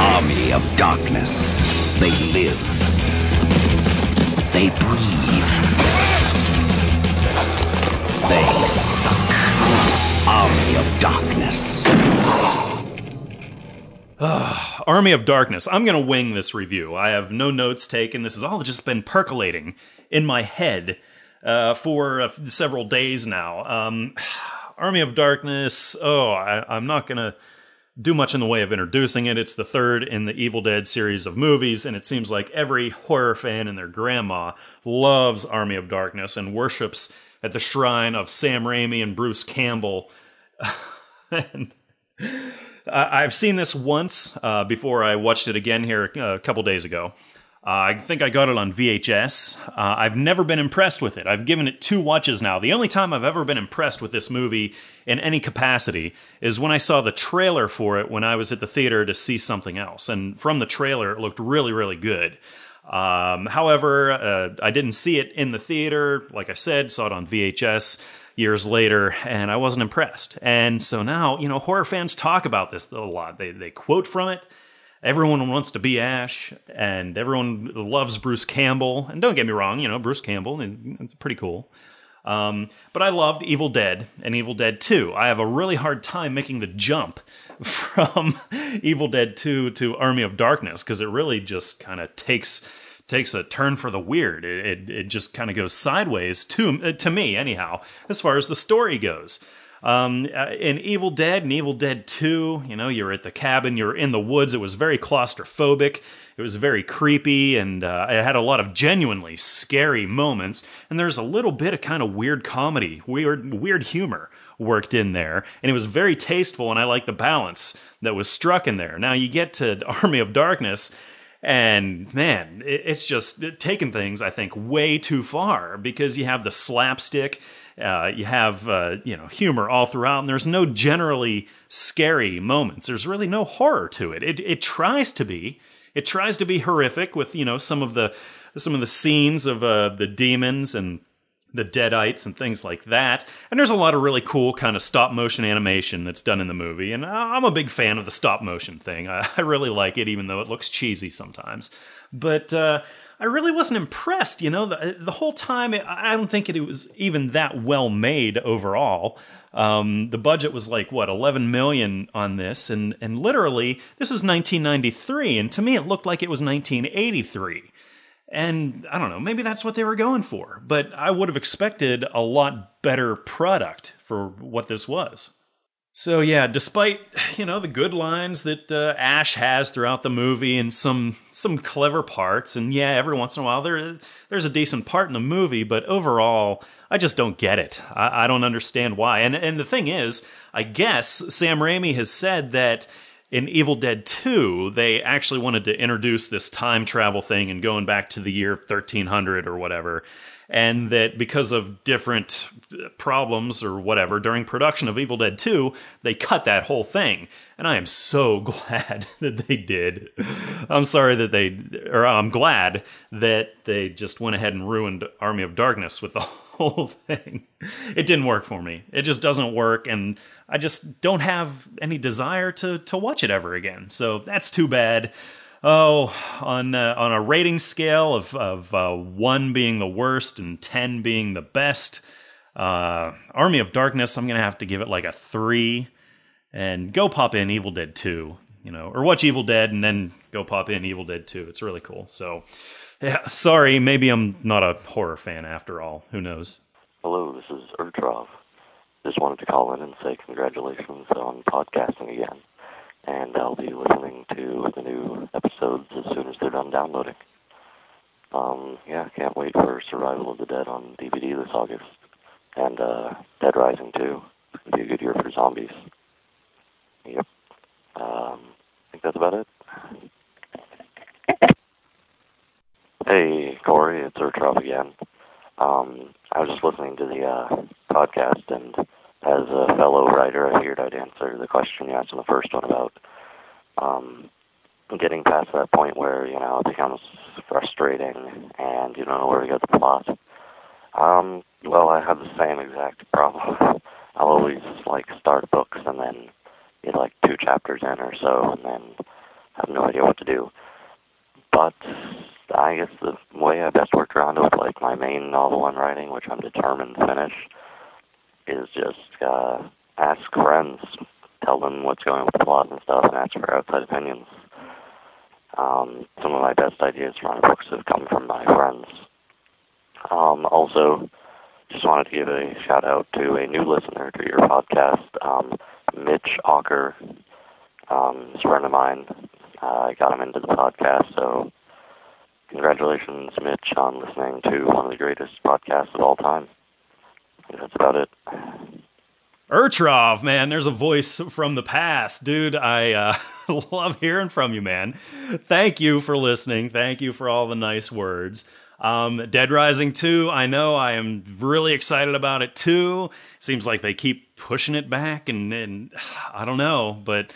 Army of Darkness. They live. They breathe. They suck. Army of Darkness. Ah, Army of Darkness. I'm going to wing this review. I have no notes taken. This has all just been percolating in my head uh, for uh, several days now. Um, (sighs) Army of Darkness. Oh, I, I'm not to do much in the way of introducing it. It's the third in the Evil Dead series of movies, and it seems like every horror fan and their grandma loves Army of Darkness and worships at the shrine of Sam Raimi and Bruce Campbell. (laughs) and I've seen this once uh, before I watched it again here uh, a couple days ago. Uh, I think I got it on VHS. Uh, I've never been impressed with it. I've given it two watches now. The only time I've ever been impressed with this movie in any capacity is when I saw the trailer for it when I was at the theater to see something else. And from the trailer, it looked really, really good. Um, however, uh, I didn't see it in the theater. Like I said, saw it on VHS years later, and I wasn't impressed. And so now, you know, horror fans talk about this a lot. They they quote from it. Everyone wants to be Ash, and everyone loves Bruce Campbell. And don't get me wrong, you know, Bruce Campbell, and it's pretty cool. Um, but I loved Evil Dead and Evil Dead 2. I have a really hard time making the jump (laughs) from Evil Dead 2 to Army of Darkness because it really just kind of takes takes a turn for the weird. It it, it just kind of goes sideways to to me anyhow as far as the story goes. Um, uh, in Evil Dead and Evil Dead 2, you know, you're at the cabin, you're in the woods. It was very claustrophobic. It was very creepy, and uh, it had a lot of genuinely scary moments. And there's a little bit of kind of weird comedy, weird, weird humor worked in there, and it was very tasteful. And I like the balance that was struck in there. Now you get to (laughs) Army of Darkness, and man, it's just taking things I think way too far because you have the slapstick. Uh, you have uh, you know humor all throughout, and there's no generally scary moments. There's really no horror to it. It it tries to be, it tries to be horrific with you know some of the some of the scenes of uh, the demons and the deadites and things like that. And there's a lot of really cool kind of stop motion animation that's done in the movie. And I'm a big fan of the stop motion thing. I, (laughs) I really like it, even though it looks cheesy sometimes. But uh, I really wasn't impressed. You know, the, the whole time, I don't think it was even that well made overall. Um, the budget was like what 11 million on this, and and literally this is 1993, and to me it looked like it was 1983. And I don't know, maybe that's what they were going for, but I would have expected a lot better product for what this was. So yeah, despite you know the good lines that uh, Ash has throughout the movie and some some clever parts, and yeah, every once in a while there there's a decent part in the movie, but overall, I just don't get it. I, I don't understand why. And and the thing is, I guess Sam Raimi has said that in Evil Dead 2, they actually wanted to introduce this time travel thing and going back to the year 1300 or whatever. And that because of different problems or whatever during production of Evil Dead 2, they cut that whole thing. And I am so (laughs) glad that they did. I'm sorry that they, or I'm glad that they just went ahead and ruined Army of Darkness with the (laughs) whole thing. It didn't work for me. It just doesn't work, and I just don't have any desire to to watch it ever again. So that's too bad. Oh, on uh, on a rating scale of of uh, one being the worst and ten being the best, uh, Army of Darkness, I'm gonna have to give it like a three, and go pop in Evil Dead Two, you know, or watch Evil Dead and then go pop in Evil Dead Two. It's really cool. So. Yeah, sorry, maybe I'm not a horror fan after all. Who knows? Hello, this is Urtrov. Just wanted to call in and say congratulations on podcasting again. And I'll be listening to the new episodes as soon as they're done downloading. Um, yeah, can't wait for Survival of the Dead on DVD this August. And uh, Dead Rising 2. It's to be a good year for zombies. Yep. Um, I think that's about it. Hey, Corey, it's Urtrop again. Um, I was just listening to the uh, podcast, and as a fellow writer, I figured I'd answer the question you asked in the first one about um, getting past that point where, you know, it becomes frustrating and you don't know where to get the plot. Um, well, I have the same exact problem. (laughs) I'll always, like, start books and then get, like, two chapters in or so, and then have no idea what to do. But I guess the way I best worked around it with like my main novel I'm writing, which I'm determined to finish, is just uh, ask friends, tell them what's going on with the plot and stuff, and ask for outside opinions. Um, some of my best ideas for my books have come from my friends. Um, also, just wanted to give a shout out to a new listener to your podcast, um, Mitch Ocker. Um, he's a friend of mine. Uh, I got him into the podcast, so congratulations, Mitch, on listening to one of the greatest podcasts of all time. That's about it. Urtrov, man, there's a voice from the past. Dude, I uh, (laughs) love hearing from you, man. Thank you for listening. Thank you for all the nice words. Um, Dead Rising 2, I know I am really excited about it too. Seems like they keep pushing it back, and, and (sighs) I don't know, but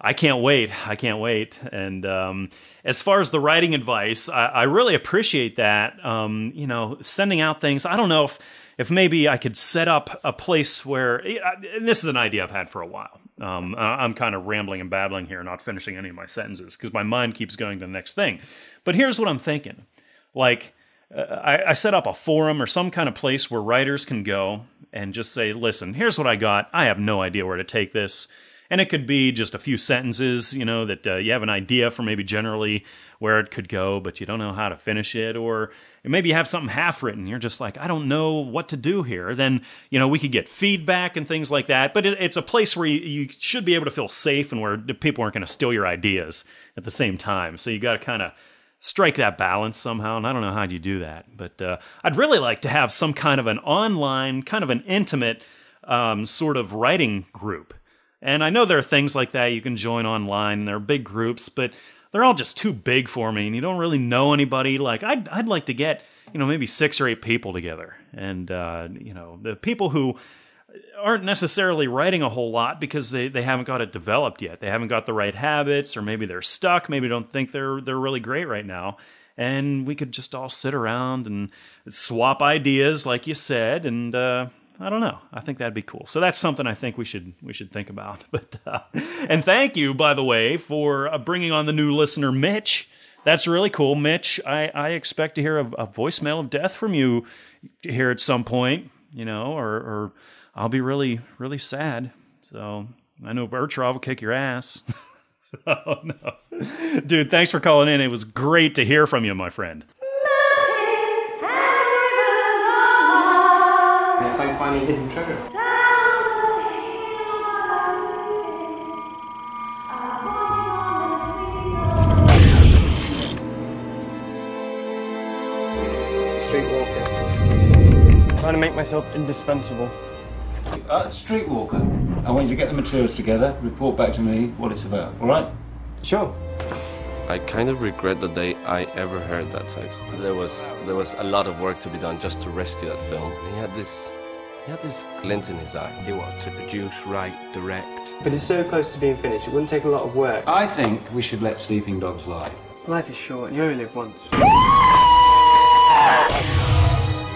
I can't wait. I can't wait. And um, as far as the writing advice, I, I really appreciate that. Um, you know, sending out things. I don't know if if maybe I could set up a place where and this is an idea I've had for a while. Um, I'm kind of rambling and babbling here, not finishing any of my sentences because my mind keeps going to the next thing. But here's what I'm thinking: like. Uh, I, I set up a forum or some kind of place where writers can go and just say, listen, here's what I got. I have no idea where to take this And it could be just a few sentences, you know, that uh, you have an idea for maybe generally where it could go, but you don't know how to finish it. Or maybe you have something half written. You're just like, I don't know what to do here. Then, you know, we could get feedback and things like that. But it, it's a place where you, you should be able to feel safe and where people aren't going to steal your ideas at the same time. So you got to kind of strike that balance somehow. And I don't know how you do that, but uh, I'd really like to have some kind of an online, kind of an intimate um, sort of writing group. And I know there are things like that you can join online, and there are big groups, but they're all just too big for me, and you don't really know anybody. Like I'd I'd like to get you know maybe six or eight people together, and uh, you know the people who aren't necessarily writing a whole lot because they, they haven't got it developed yet. They haven't got the right habits, or maybe they're stuck. Maybe don't think they're they're really great right now. And we could just all sit around and swap ideas, like you said, and uh, I don't know. I think that'd be cool. So that's something I think we should we should think about. (laughs) But uh, and thank you, by the way, for uh, bringing on the new listener, Mitch. That's really cool, Mitch. I, I expect to hear a, a voicemail of death from you here at some point, you know, or, or I'll be really, really sad. So I know Bertrand will kick your ass. (laughs) oh, no. Dude, thanks for calling in. It was great to hear from you, my friend. It's like finding hidden treasure. Streetwalker. Trying to make myself indispensable. Uh, Streetwalker. I want you to get the materials together, report back to me what it's about, alright? Sure. I kind of regret the day I ever heard that title. There was there was a lot of work to be done just to rescue that film. He had this he had this glint in his eye. He wanted to produce, write, direct. But it's so close to being finished, it wouldn't take a lot of work. I think we should let sleeping dogs lie. Life is short, and you only live once.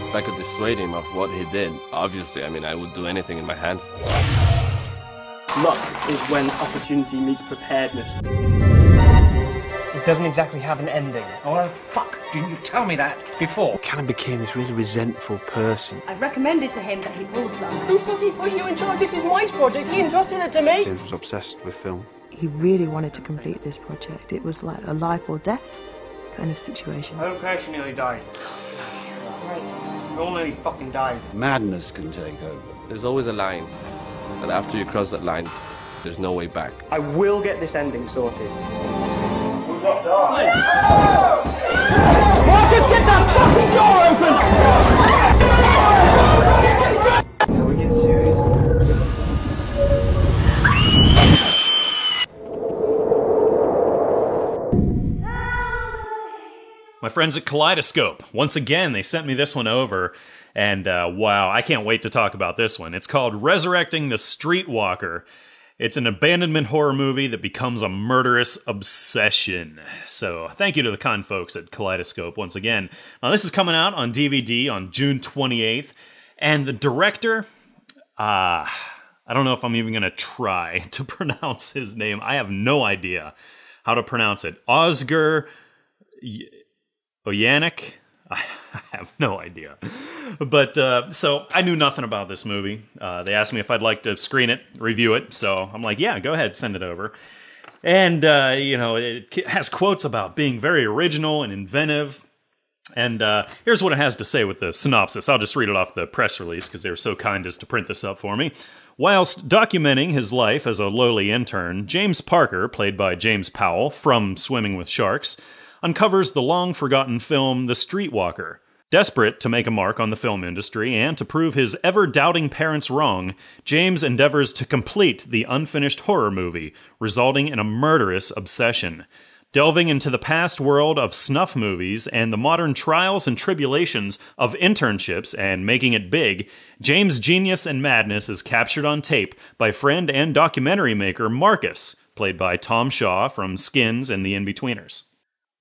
If I could dissuade him of what he did, obviously, I mean, I would do anything in my hands to Luck is when opportunity meets preparedness. It doesn't exactly have an ending. Oh, fuck. Didn't you tell me that before? Cannon became this really resentful person. I recommended to him that he pull the plug. Who fucking put you in charge? This is my project. He entrusted it to me. James was obsessed with film. He really wanted to complete this project. It was like a life or death kind of situation. I don't care she nearly died. Right. We all nearly fucking died. Madness can take over. There's always a line. And after you cross that line, there's no way back. I will get this ending sorted. Who's up to Marcus, get that fucking door open! Yeah, we get serious. My friends at Kaleidoscope, once again, they sent me this one over. And uh, wow, I can't wait to talk about this one. It's called Resurrecting the Streetwalker. It's an abandonment horror movie that becomes a murderous obsession. So, thank you to the con folks at Kaleidoscope once again. Now, this is coming out on DVD on June 28th. And the director, ah, uh, I don't know if I'm even going to try (laughs) to pronounce his name. I have no idea how to pronounce it. Oscar Uyanik. (laughs) I have no idea. But uh, so I knew nothing about this movie. Uh, they asked me if I'd like to screen it, review it. So I'm like, yeah, go ahead, send it over. And, uh, you know, it has quotes about being very original and inventive. And uh, here's what it has to say with the synopsis. I'll just read it off the press release because they were so kind as to print this up for me. Whilst documenting his life as a lowly intern, James Parker, played by James Powell from Swimming with Sharks, uncovers the long forgotten film The Streetwalker. Desperate to make a mark on the film industry and to prove his ever doubting parents wrong, James endeavors to complete the unfinished horror movie, resulting in a murderous obsession. Delving into the past world of snuff movies and the modern trials and tribulations of internships and making it big, James' genius and madness is captured on tape by friend and documentary maker Marcus, played by Tom Shaw from Skins and The Inbetweeners.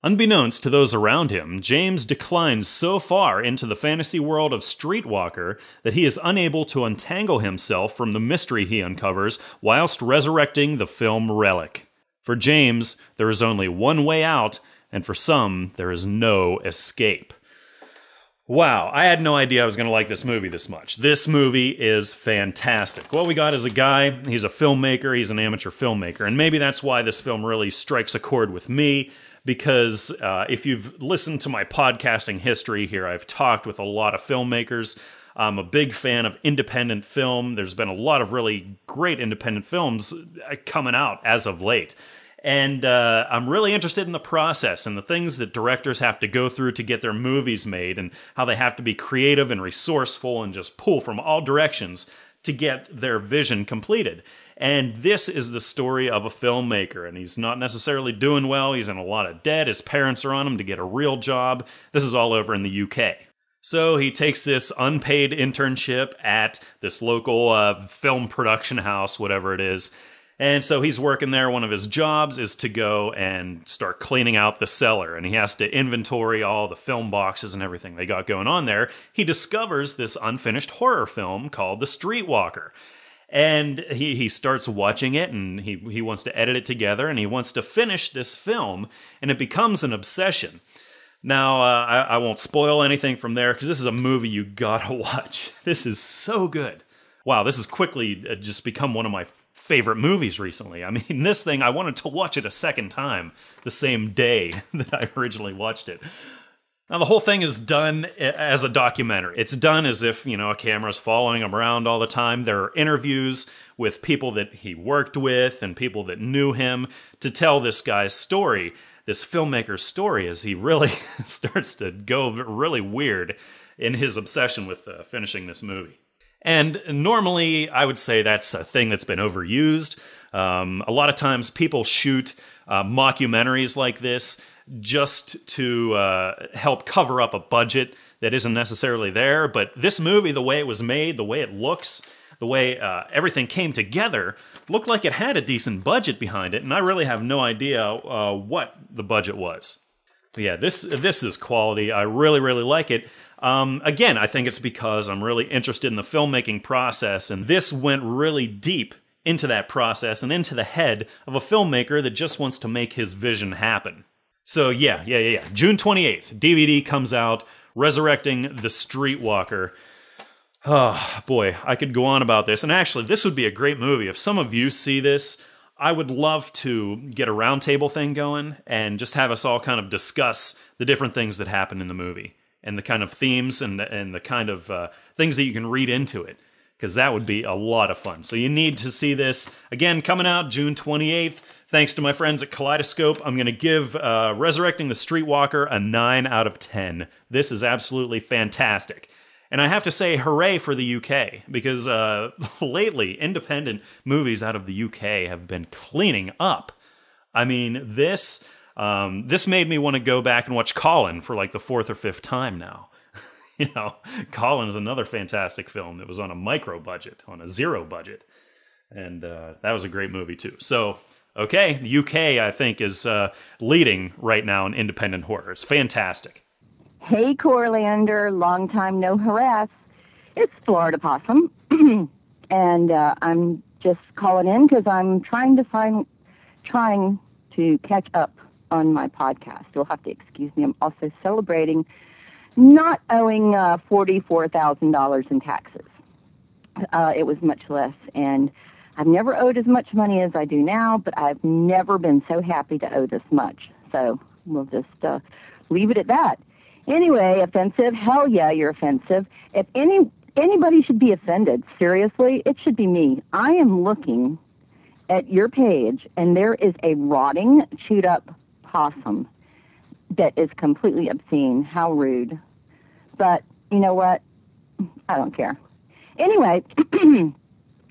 Unbeknownst to those around him, James declines so far into the fantasy world of Streetwalker that he is unable to untangle himself from the mystery he uncovers whilst resurrecting the film relic. For James, there is only one way out, and for some, there is no escape. Wow, I had no idea I was going to like this movie this much. This movie is fantastic. What we got is a guy, he's a filmmaker, he's an amateur filmmaker, and maybe that's why this film really strikes a chord with me. Because uh, if you've listened to my podcasting history here, I've talked with a lot of filmmakers. I'm a big fan of independent film. There's been a lot of really great independent films uh, coming out as of late. And uh, I'm really interested in the process and the things that directors have to go through to get their movies made and how they have to be creative and resourceful and just pull from all directions to get their vision completed. And this is the story of a filmmaker, and he's not necessarily doing well. He's in a lot of debt. His parents are on him to get a real job. This is all over in the UK. So he takes this unpaid internship at this local uh, film production house, whatever it is. And so he's working there. One of his jobs is to go and start cleaning out the cellar, and he has to inventory all the film boxes and everything they got going on there. He discovers this unfinished horror film called The Streetwalker. And he, he starts watching it and he, he wants to edit it together and he wants to finish this film, and it becomes an obsession. Now, uh, I, I won't spoil anything from there because this is a movie you gotta (laughs) watch. This is so good. Wow, this has quickly uh, just become one of my favorite movies recently. I (laughs) mean, this thing, I wanted to watch it a second time the same day (laughs) that I originally watched it. Now, the whole thing is done as a documentary. It's done as if, you know, a camera's following him around all the time. There are interviews with people that he worked with and people that knew him to tell this guy's story, this filmmaker's story, as he really (laughs) starts to go really weird in his obsession with uh, finishing this movie. And normally, I would say that's a thing that's been overused. Um, a lot of times, people shoot uh, mockumentaries like this just to uh, help cover up a budget that isn't necessarily there. But this movie, the way it was made, the way it looks, the way uh, everything came together, looked like it had a decent budget behind it. And I really have no idea uh, what the budget was. But yeah, this this is quality. I really really like it. Um, again, I think it's because I'm really interested in the filmmaking process, and this went really deep into that process and into the head of a filmmaker that just wants to make his vision happen. So, yeah, yeah, yeah, yeah. June 28th, DVD comes out, Resurrecting the Streetwalker. Oh, boy, I could go on about this. And actually, this would be a great movie. If some of you see this, I would love to get a roundtable thing going and just have us all kind of discuss the different things that happen in the movie and the kind of themes and the, and the kind of uh, things that you can read into it because that would be a lot of fun. So you need to see this again coming out June 28th. Thanks to my friends at Kaleidoscope, I'm going to give uh, Resurrecting the Streetwalker a 9 out of 10. This is absolutely fantastic. And I have to say, hooray for the UK, because uh, (laughs) lately, independent movies out of the UK have been cleaning up. I mean, this um, this made me want to go back and watch Colin for like the fourth or fifth time now. (laughs) you know, Colin is another fantastic film that was on a micro budget, on a zero budget. And uh, that was a great movie too. So, okay, the UK, I think, is uh, leading right now in independent horror. It's fantastic. Hey, Corlander, long time no harass. It's Florida Possum. (clears throat) and uh, I'm just calling in because I'm trying to find, trying to catch up on my podcast. You'll have to excuse me. I'm also celebrating not owing uh, $44,000 in taxes. Uh, it was much less. And I've never owed as much money as I do now, but I've never been so happy to owe this much. So we'll just uh, leave it at that. Anyway, offensive. Hell yeah, you're offensive. If any anybody should be offended, seriously, it should be me. I am looking at your page, and there is a rotting, chewed up possum that is completely obscene. How rude. But you know what? I don't care. Anyway, (clears throat)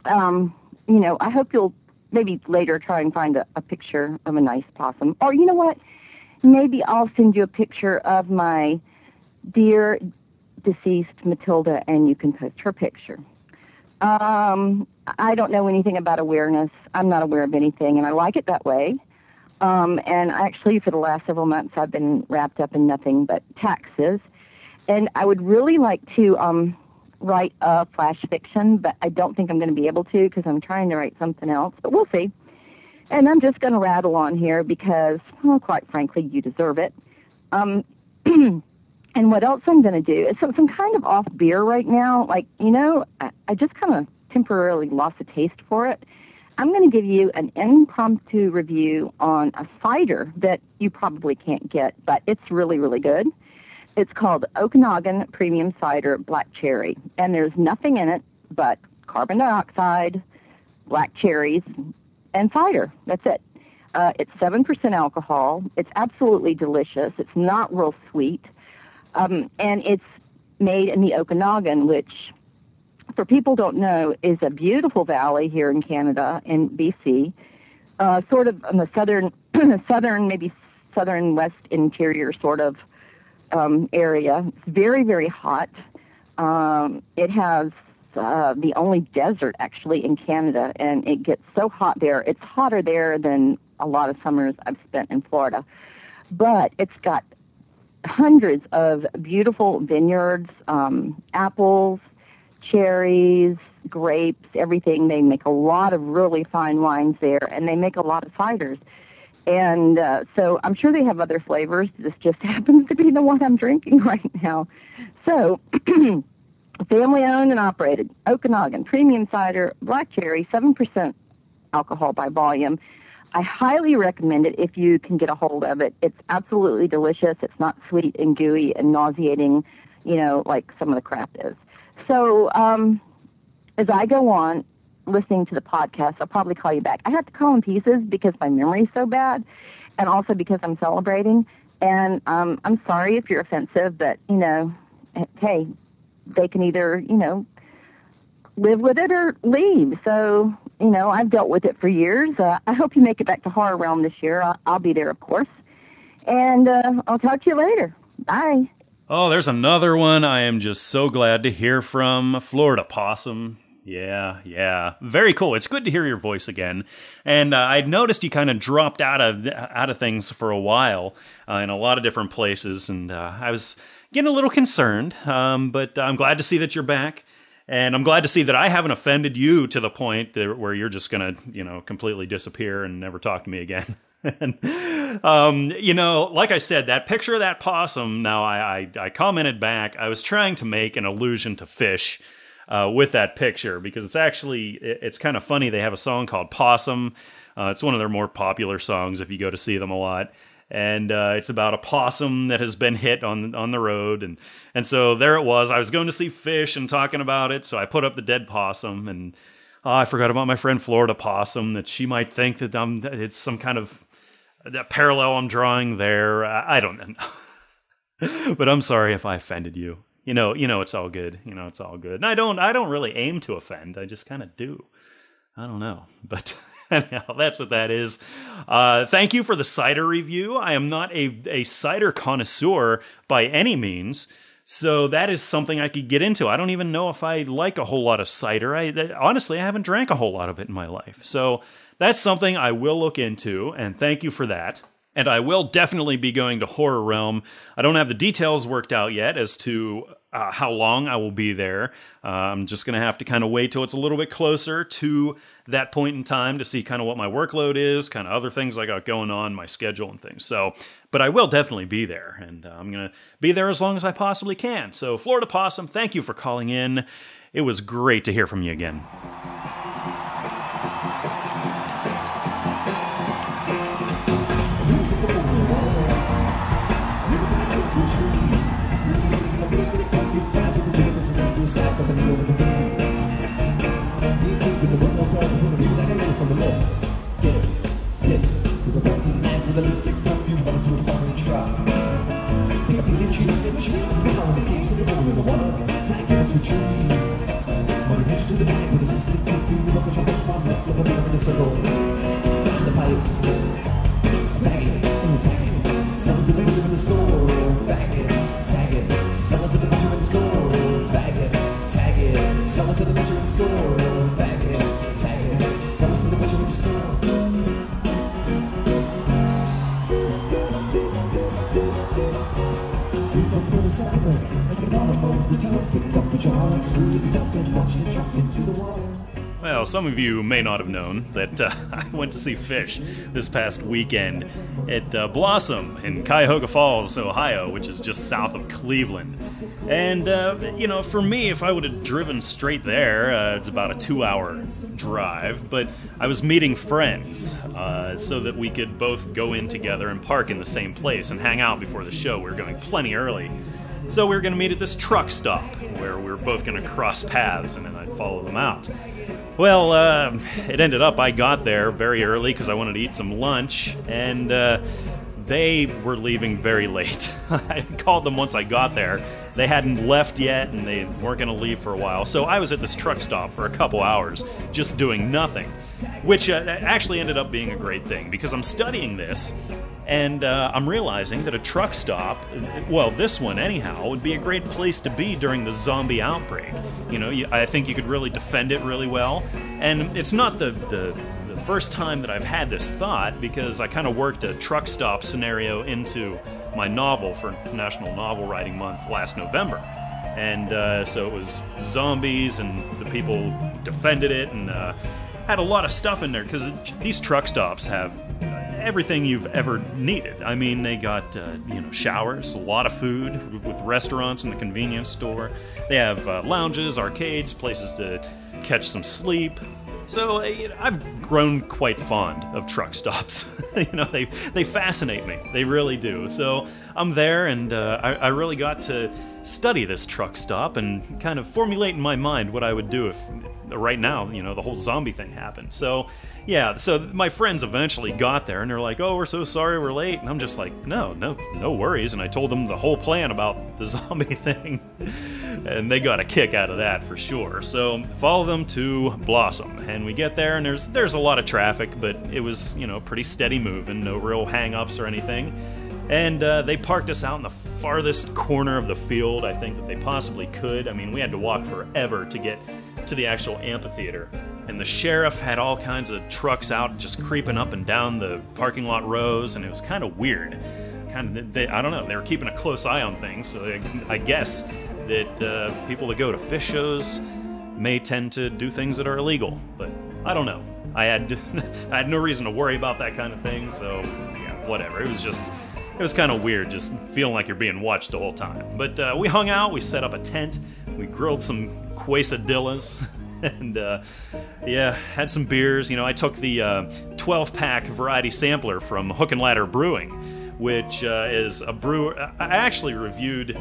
um, you know, I hope you'll maybe later try and find a, a picture of a nice possum. Or you know what? Maybe I'll send you a picture of my dear deceased Matilda and you can post her picture. Um, I don't know anything about awareness. I'm not aware of anything, and I like it that way. Um, and actually, for the last several months, I've been wrapped up in nothing but taxes. And I would really like to um, write a flash fiction, but I don't think I'm going to be able to because I'm trying to write something else. But we'll see. And I'm just going to rattle on here because, well, quite frankly, you deserve it. Um, (clears throat) and what else I'm going to do is some, some kind of off beer right now. Like, you know, I, I just kind of temporarily lost a taste for it. I'm going to give you an impromptu review on a cider that you probably can't get, but it's really, really good. It's called Okanagan Premium Cider Black Cherry, and there's nothing in it but carbon dioxide, black cherries, and cider. That's it. Uh, it's 7% alcohol. It's absolutely delicious. It's not real sweet. Um, and it's made in the Okanagan, which, for people don't know, is a beautiful valley here in Canada, in BC, uh, sort of on the southern, (clears throat) southern, maybe southern west interior sort of um, area. It's very, very hot. Um, it has uh, the only desert actually in Canada, and it gets so hot there. It's hotter there than a lot of summers I've spent in Florida. But it's got hundreds of beautiful vineyards, um, apples, cherries, grapes, everything. They make a lot of really fine wines there, and they make a lot of ciders. And uh, so I'm sure they have other flavors. This just (laughs) happens to be the one I'm drinking (laughs) right now. So, (clears throat) family owned and operated, Okanagan Premium Cider, Black Cherry, 7% alcohol by volume. I highly recommend it if you can get a hold of it. It's absolutely delicious. It's not sweet and gooey and nauseating, you know, like some of the crap is. So, um, as I go on listening to the podcast, I'll probably call you back. I have to call in pieces because my memory's so bad, and also because I'm celebrating. And um, I'm sorry if you're offensive, but you know, hey, they can either you know live with it or leave. So you know, I've dealt with it for years. Uh, I hope you make it back to Horror Realm this year. I'll, I'll be there, of course. And uh, I'll talk to you later. Bye. Oh, there's another one I am just so glad to hear from Florida Possum. Yeah, yeah, very cool. It's good to hear your voice again. And uh, I'd noticed you kind of dropped out of out of things for a while uh, in a lot of different places, and uh, I was getting a little concerned. Um, but I'm glad to see that you're back. And I'm glad to see that I haven't offended you to the point that, where you're just to, you know, completely disappear and never talk to me again. and, (laughs) um, you know, like I said, that picture of that possum. Now, I, I, I commented back. I was trying to make an allusion to Phish uh, with that picture because it's actually it, it's kind of funny. They have a song called Possum. Uh, it's one of their more popular songs if you go to see them a lot and uh, it's about a possum that has been hit on on the road, and and so there it was. I was going to see Phish and talking about it, so I put up the dead possum, and oh, I forgot about my friend Florida Possum that she might think that I'm it's some kind of that parallel I'm drawing there. I, I don't know, (laughs) but I'm sorry if I offended you. You know, you know, it's all good. You know, it's all good. And I don't, I don't really aim to offend. I just kind of do. I don't know, (laughs) but. Anyhow, that's what that is. Uh, thank you for the cider review. I am not a, a cider connoisseur by any means. So that is something I could get into. I don't even know if I like a whole lot of cider. I honestly I haven't drank a whole lot of it in my life. So that's something I will look into and thank you for that. And I will definitely be going to Horror Realm. I don't have the details worked out yet as to uh, how long I will be there. Uh, I'm just going to have to kind of wait till it's a little bit closer to that point in time to see kind of what my workload is, kind of other things I got going on, my schedule and things. So, but I will definitely be there, and uh, I'm going to be there as long as I possibly can. So, Florida Possum, thank you for calling in. It was great to hear from you again. Well, some of you may not have known that uh, (laughs) I went to see Phish this past weekend at uh, Blossom in Cuyahoga Falls, Ohio, which is just south of Cleveland. And, uh, you know, for me, if I would have driven straight there, uh, it's about a two hour drive, but I was meeting friends uh, so that we could both go in together and park in the same place and hang out before the show. We were going plenty early. So we were going to meet at this truck stop where we were both going to cross paths and then I'd follow them out. Well, uh, it ended up I got there very early because I wanted to eat some lunch, and uh, they were leaving very late. (laughs) I called them once I got there. They hadn't left yet, and they weren't going to leave for a while. So I was at this truck stop for a couple hours, just doing nothing, which uh, actually ended up being a great thing because I'm studying this, and uh, I'm realizing that a truck stop, well, this one anyhow, would be a great place to be during the zombie outbreak. You know, you, I think you could really defend it really well. And it's not the, the, the first time that I've had this thought because I kind of worked a truck stop scenario into my novel for National Novel Writing Month last November. And uh, so it was zombies, and the people defended it, and uh, had a lot of stuff in there because these truck stops have everything you've ever needed. I mean, they got uh, you know showers, a lot of food with restaurants and the convenience store. They have uh, lounges, arcades, places to catch some sleep. So uh, I've grown quite fond of truck stops. (laughs) you know, they they fascinate me. They really do. So I'm there, and uh, I, I really got to study this truck stop and kind of formulate in my mind what I would do if right now, you know, the whole zombie thing happened. So yeah, so my friends eventually got there and they're like, "Oh, we're so sorry we're late." And I'm just like, "No, no, no worries." And I told them the whole plan about the (laughs) zombie thing. and they got a kick out of that for sure. So, follow them to Blossom. And we get there and there's there's a lot of traffic, but it was, you know, pretty steady moving, no real hang-ups or anything. And uh, they parked us out in the farthest corner of the field, I think that they possibly could. I mean, we had to walk forever to get to the actual amphitheater and the sheriff had all kinds of trucks out just creeping up and down the parking lot rows, and it was kind of weird. Kind of, they, I don't know, they were keeping a close eye on things, so they, I guess that uh, people that go to Phish shows may tend to do things that are illegal, but I don't know. I had (laughs) I had no reason to worry about that kind of thing, so yeah, whatever. It was just it was kind of weird, just feeling like you're being watched the whole time. But uh, we hung out, we set up a tent, we grilled some quesadillas. (laughs) and uh, yeah, had some beers. You know, I took the uh, 12 pack variety sampler from Hook and Ladder Brewing, which uh, is a brew. I actually reviewed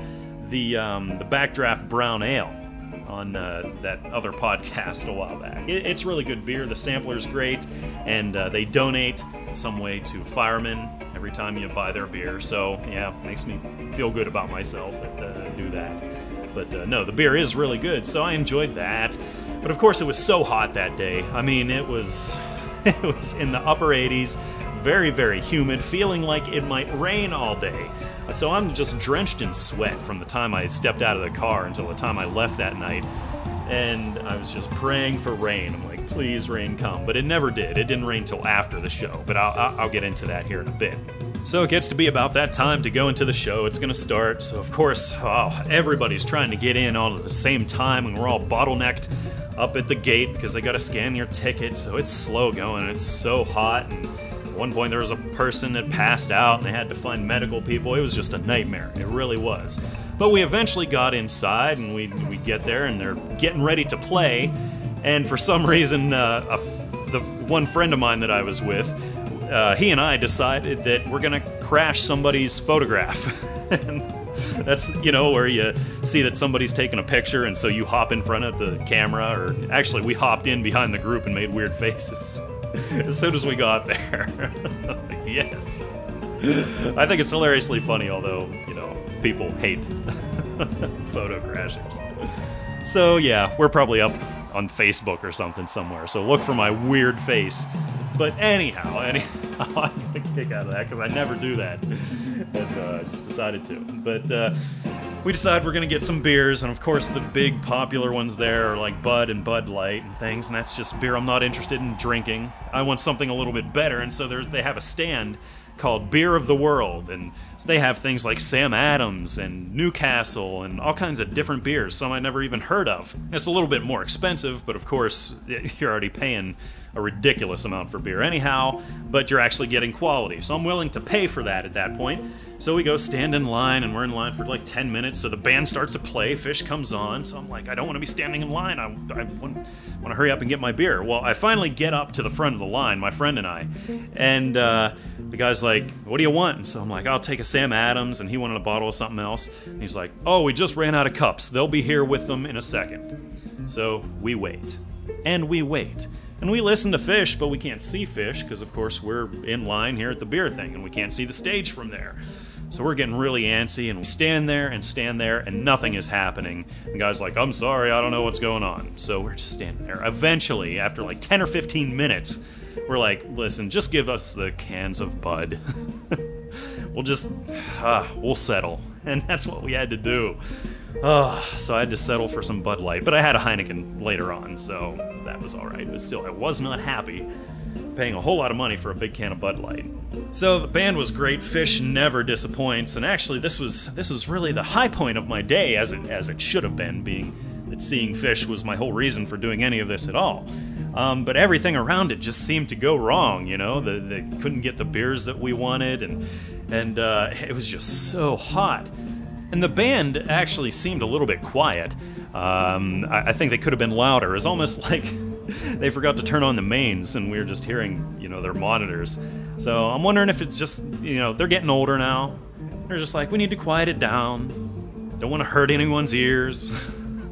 the um, the Backdraft Brown Ale on uh, that other podcast a while back. It, it's really good beer. The sampler's great, and uh, they donate some way to firemen every time you buy their beer. So yeah, makes me feel good about myself that uh, do that. But uh, no, the beer is really good, so I enjoyed that. But of course, it was so hot that day. I mean, it was (laughs) it was in the upper 80s, very very humid, feeling like it might rain all day. So I'm just drenched in sweat from the time I stepped out of the car until the time I left that night. And I was just praying for rain. I'm like, please, rain come. But it never did. It didn't rain till after the show. But I'll, I'll get into that here in a bit. So it gets to be about that time to go into the show. It's going to start. So, of course, oh, everybody's trying to get in all at the same time, and we're all bottlenecked up at the gate because they got to scan your ticket. So it's slow going. It's so hot. And one point, there was a person that passed out, and they had to find medical people. It was just a nightmare. It really was. But we eventually got inside, and we, we get there, and they're getting ready to play. And for some (laughs) reason, uh, a, the one friend of mine that I was with, uh, he and I decided that we're gonna crash somebody's photograph. (laughs) that's you know where you see that somebody's taking a picture, and so you hop in front of the camera, or actually we hopped in behind the group and made weird (laughs) faces (laughs) as soon as we got there. (laughs) yes, I think it's hilariously funny, although you know people hate (laughs) photo crashers. So yeah, we're probably up on Facebook or something somewhere. So look for my weird face but anyhow, anyhow, I get a kick out of that because I never do that, and uh, just decided to. But uh, we decide we're gonna get some beers, and of course the big popular ones there are like Bud and Bud Light and things, and that's just beer I'm not interested in drinking. I want something a little bit better, and so they have a stand called Beer of the World, and they have things like Sam Adams and Newcastle and all kinds of different beers, some I never even heard of. It's a little bit more expensive, but of course, you're already paying a ridiculous amount for beer anyhow, but you're actually getting quality. So I'm willing to pay for that at that point. So we go stand in line, and we're in line for like 10 minutes. So the band starts to play, Phish comes on. So I'm like, I don't want to be standing in line. I, I want, want to hurry up and get my beer. Well, I finally get up to the front of the line, my friend and I. And uh, the guy's like, What do you want? And so I'm like, I'll take a Sam Adams. And he wanted a bottle of something else. And he's like, Oh, we just ran out of cups. They'll be here with them in a second. So we wait. And we wait. And we listen to Phish, but we can't see Phish because, of course, we're in line here at the beer thing and we can't see the stage from there. So we're getting really antsy and we stand there and stand there and nothing is happening. And guy's like, I'm sorry, I don't know what's going on. So we're just standing there. Eventually, after like 10 or 15 minutes, we're like, listen, just give us the cans of Bud. (laughs) we'll just, uh, we'll settle. (laughs) And that's what we had to do. Uh, so I had to settle for some Bud Light. But I had a Heineken later on, so that was alright. But still, I was not happy paying a whole lot of money for a big can of Bud Light. So the band was great. Phish never disappoints, and actually, this was this was really the high point of my day, as it as it should have been, being that seeing Phish was my whole reason for doing any of this at all. Um, but everything around it just seemed to go wrong. You know, the, they couldn't get the beers that we wanted, and and uh, it was just so hot. And the band actually seemed a little bit quiet. Um, I, I think they could have been louder. It was almost (laughs) like (laughs) they forgot to turn on the mains and we were just hearing, you know, their monitors. So I'm wondering if it's just, you know, they're getting older now. They're just like, we need to quiet it down. Don't want to hurt anyone's ears.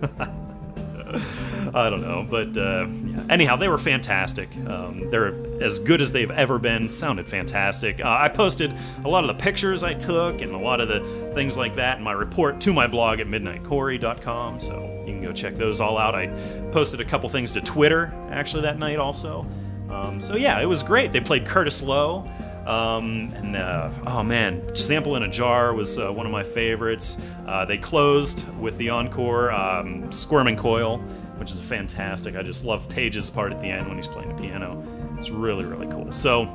(laughs) I don't know, but uh, yeah. anyhow, they were fantastic. Um, they're as good as they've ever been. Sounded fantastic. Uh, I posted a lot of the pictures I took and a lot of the things like that in my report to my blog at midnightcorey.com, so you can go check those all out. I posted a couple things to Twitter actually that night also. Um, so yeah, it was great. They played Curtis Loew. Um, and uh, oh man, Sample in a Jar was uh, one of my favorites. Uh, they closed with the encore um, Squirming Coil, which is fantastic. I just love Page's part at the end when he's playing the piano. It's really, really cool. So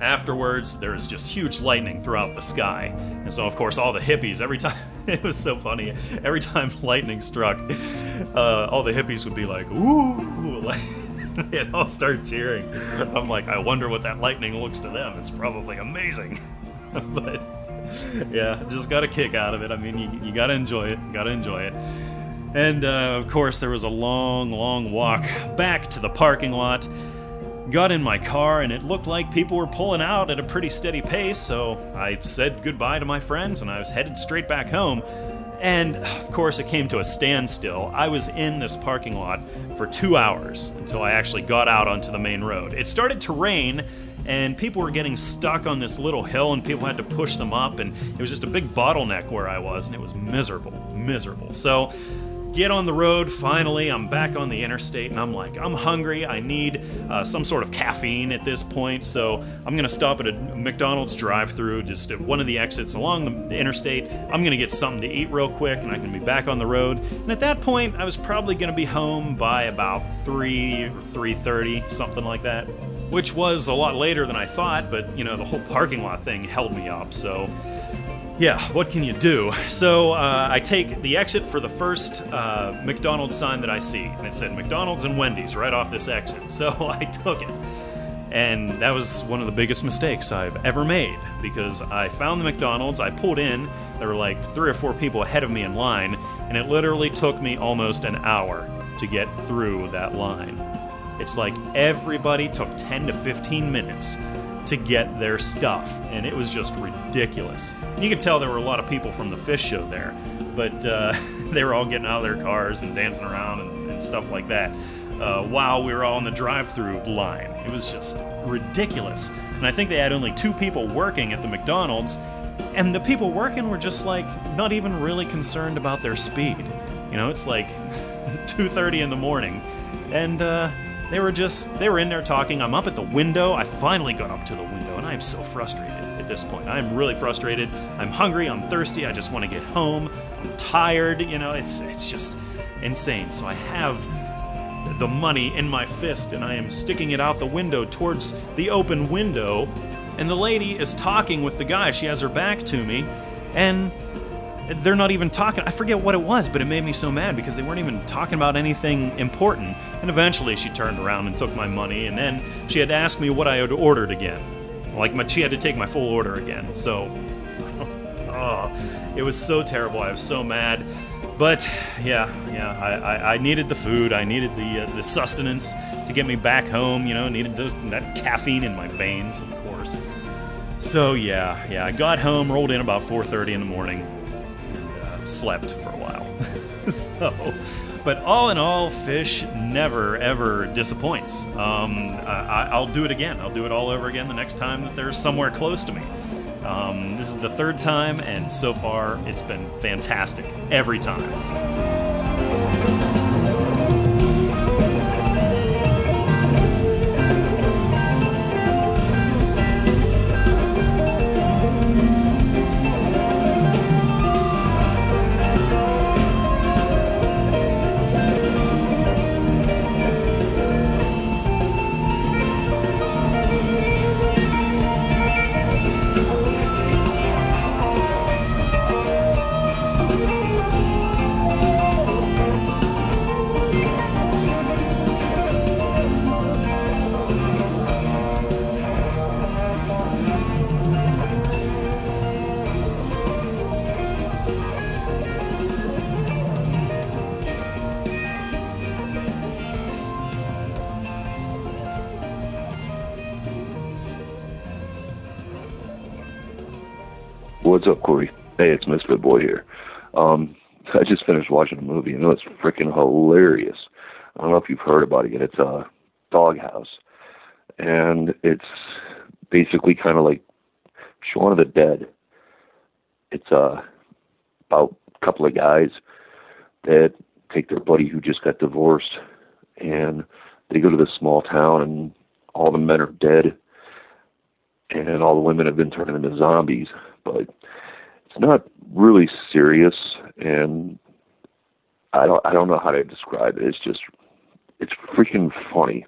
afterwards, there is just huge lightning throughout the sky. And so, of course, all the hippies, every time, (laughs) it was so funny, every time (laughs) lightning struck, uh, all the hippies would be like, ooh, (laughs) like, they'd all start cheering. I'm like, I wonder what that lightning looks to them. It's probably amazing. but yeah, just got a kick out of it. I mean, you, you gotta enjoy it. You gotta enjoy it. And uh, of course, there was a long, long walk back to the parking lot. Got in my car, and it looked like people were pulling out at a pretty steady pace, so I said goodbye to my friends and I was headed straight back home. And of course, it came to a standstill. I was in this parking lot for two hours until I actually got out onto the main road. It started to rain, and people were getting stuck on this little hill, and people had to push them up, and it was just a big bottleneck where I was, and it was miserable, miserable. So get on the road finally i'm back on the interstate and i'm like i'm hungry i need uh, some sort of caffeine at this point so i'm going to stop at a mcdonald's drive through just at one of the exits along the interstate. I'm going to get something to eat real quick and i can be back on the road. And at that point i was probably going to be home by about 3 or 3.30 something like that which was a lot later than i thought but you know the whole parking lot thing held me up so yeah, what can you do? So uh, I take the exit for the first uh, McDonald's sign that I see, and it said McDonald's and Wendy's right off this exit. (laughs) So I took it. And that was one of the biggest mistakes I've ever made because I found the McDonald's, I pulled in, there were like three or four people ahead of me in line, and it literally took me almost an hour to get through that line. It's like everybody took 10 to 15 minutes to get their stuff, and it was just ridiculous. You could tell there were a lot of people from the Phish show there, but uh, (laughs) they were all getting out of their cars and dancing around and, and stuff like that uh, while we were all in the drive-through line. It was just ridiculous, and I think they had only two people working at the McDonald's, and the people working were just like not even really concerned about their speed. You know, it's like (laughs) 2:30 in the morning, and. Uh, they were just, they were in there talking. I'm up at the window. I finally got up to the window, and I am so frustrated at this point. I am really frustrated. I'm hungry. I'm thirsty. I just want to get home. I'm tired. You know, it's it's just insane. So I have the money in my fist, and I am sticking it out the window towards the open window and the lady is talking with the guy. She has her back to me, and they're not even talking. I forget what it was, but it made me so mad because they weren't even talking about anything important. And eventually she turned around and took my money, and then she had to ask me what I had ordered again. Like, my, she had to take my full order again. So, (laughs) oh, it was so terrible. I was so mad. But yeah, yeah, I, I, I needed the food. I needed the uh, the sustenance to get me back home. You know, needed those that caffeine in my veins, of course. So yeah, yeah, I got home, rolled in about 4:30 in the morning, slept for a while. (laughs) so, but all in all, Phish never ever disappoints. Um, I, I'll do it again. I'll do it all over again the next time that they're somewhere close to me. Um, this is the third time, and so far it's been fantastic every time. You've heard about it yet. It's uh, Doghouse, and it's basically kind of like Shaun of the Dead. It's uh, about a couple of guys that take their buddy who just got divorced, and they go to this small town, and all the men are dead, and all the women have been turned into zombies. But it's not really serious, and I don't I don't know how to describe it. It's just it's freaking funny.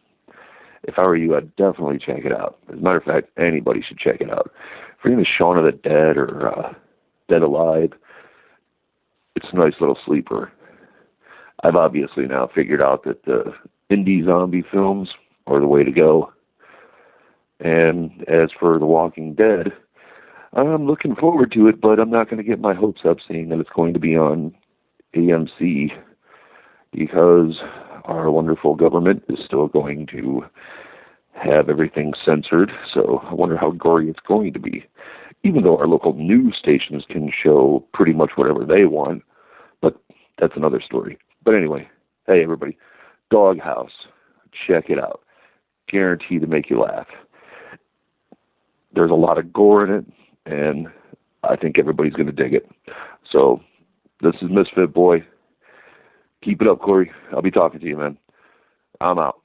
If I were you, I'd definitely check it out. As a matter of fact, anybody should check it out. Freaking the Shaun of the Dead or uh, Dead Alive, it's a nice little sleeper. I've obviously now figured out that the indie zombie films are the way to go. And as for The Walking Dead, I'm looking forward to it, but I'm not going to get my hopes up seeing that it's going to be on AMC because our wonderful government is still going to have everything censored. So I wonder how gory it's going to be. Even though our local news stations can show pretty much whatever they want, but that's another story. But anyway, hey everybody, Doghouse, check it out. Guaranteed to make you laugh. There's a lot of gore in it, and I think everybody's going to dig it. So this is Misfit Boy. Keep it up, Corey. I'll be talking to you, man. I'm out.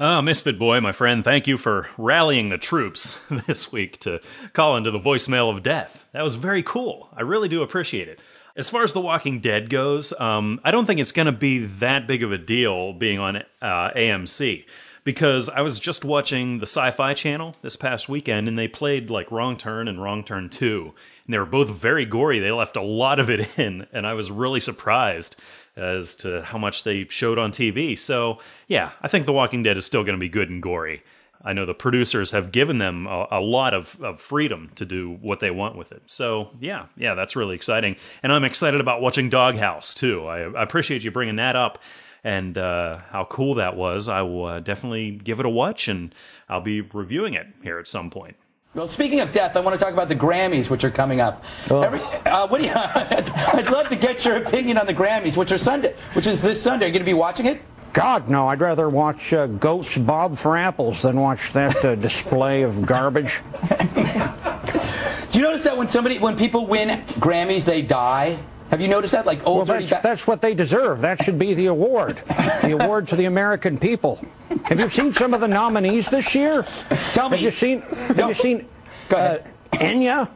Ah, Misfit Boy, my friend, thank you for rallying the troops (laughs) this week to call into the voicemail of death. That was very cool. I really do appreciate it. As far as The Walking Dead goes, um, I don't think it's going to be that big of a deal being on uh, AMC because I was just watching the Sci Fi Channel this past weekend and they played like Wrong Turn and Wrong Turn 2. And they were both very gory. They left a lot of it (laughs) in, and I was really surprised as to how much they showed on TV. So, yeah, I think The Walking Dead is still going to be good and gory. I know the producers have given them a, a, lot of, of freedom to do what they want with it. So, yeah, yeah, that's really exciting. And I'm excited about watching Doghouse, too. I, I appreciate you bringing that up and uh, how cool that was. I will uh, definitely give it a watch, and I'll be reviewing it here at some point. Well, speaking of death, I want to talk about the Grammys, which are coming up. Oh. Every, uh, what do you? (laughs) I'd love to get your opinion on the Grammys, which are Sunday, which is this Sunday. Are you going to be watching it? God, no. I'd rather watch uh, goats bob for apples than watch that uh, (laughs) display of garbage. (laughs) Do you notice that when somebody, when people win Grammys, they die? Have you noticed that? Like old well, that's, that's what they deserve. That should be the award. the award to the American people. Have you seen some of the nominees this year? Tell me. Have you seen? Have no. you seen? Go ahead. Uh, Enya,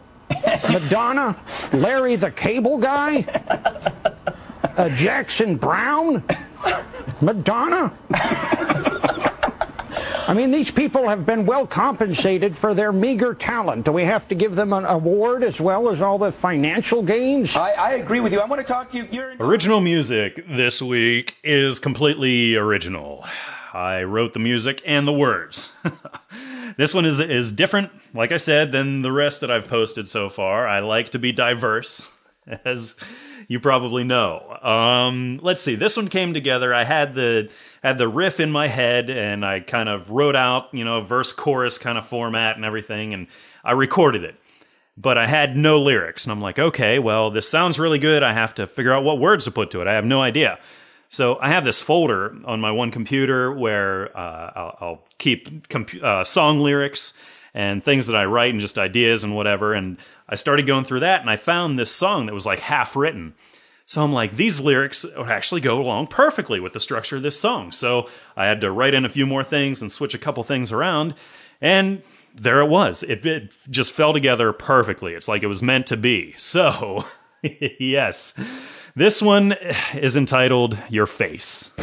Madonna, Larry the Cable Guy, uh, Jackson Browne, Madonna. I mean, these people have been well compensated for their meager talent. Do we have to give them an award as well as all the financial gains? I, I agree with you. I want to talk to you. You're Original music this week is completely original. I wrote the music and the words. (laughs) this one is is different, like I said, than the rest that I've posted so far. I like to be diverse, (laughs) as you probably know. Um, let's see. This one came together. I had the had the riff in my head, and I kind of wrote out, you know, verse chorus kind of format and everything, and I recorded it. But I had no lyrics, and I'm like, okay, well, this sounds really good. I have to figure out what words to put to it. I have no idea. So I have this folder on my one computer where uh, I'll, I'll, keep comp- uh, song lyrics and things that I write and just ideas and whatever. And I started going through that and I found this song that was like half written. So I'm like, these lyrics actually go along perfectly with the structure of this song. So I had to write in a few more things and switch a couple things around. And there it was. It, it just fell together perfectly. It's like it was meant to be. (laughs) So, yes. This one is entitled Your Face.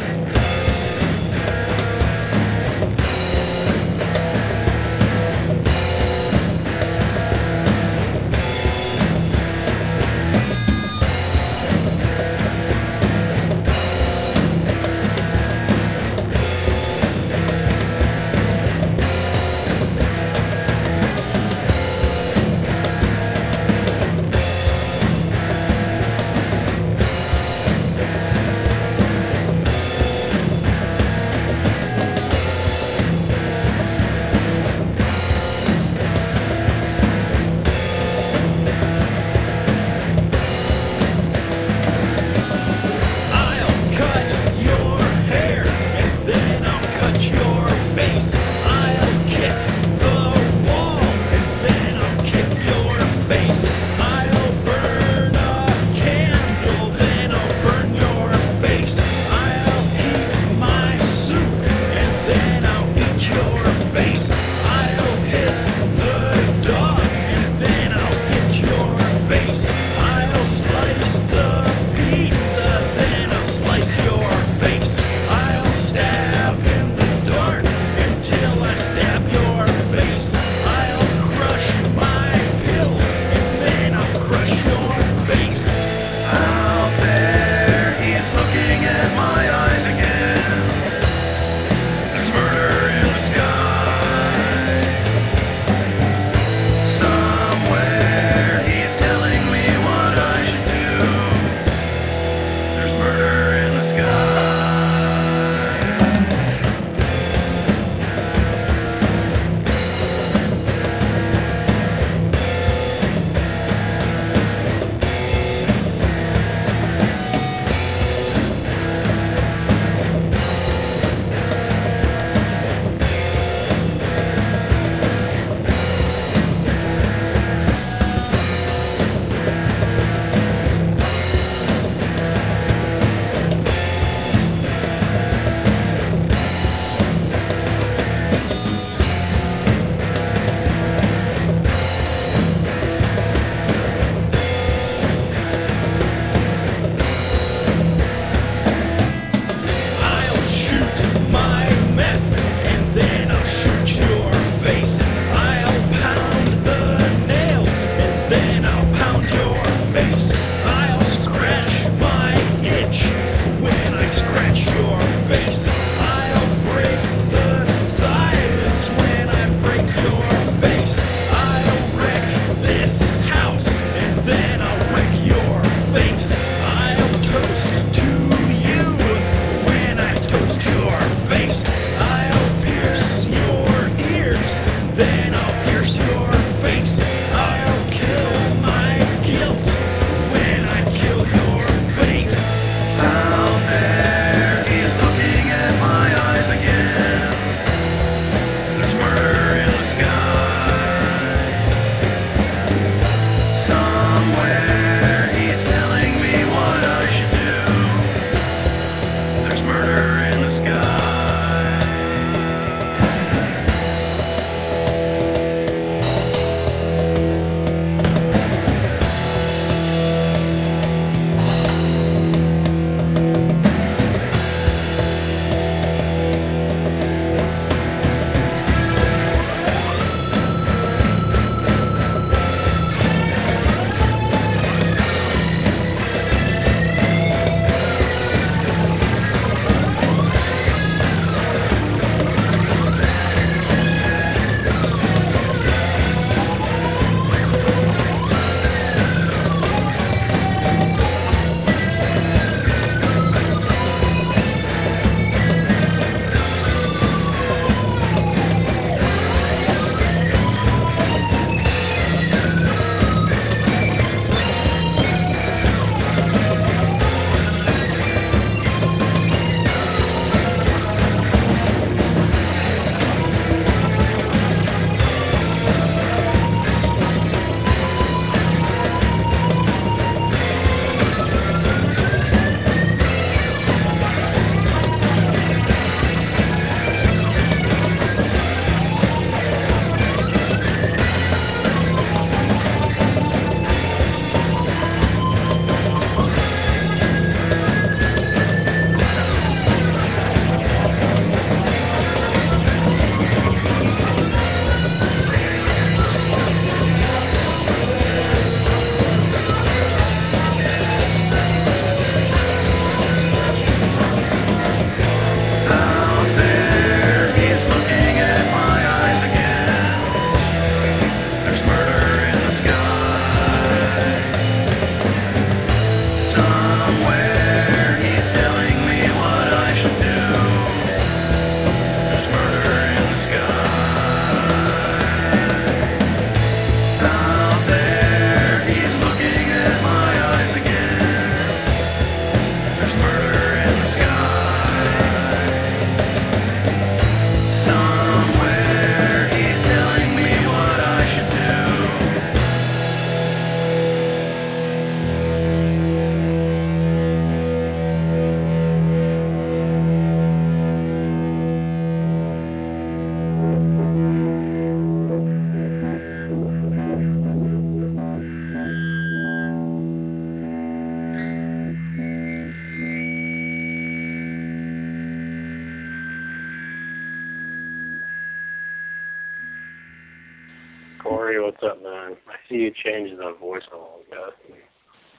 You changed the voice a little bit.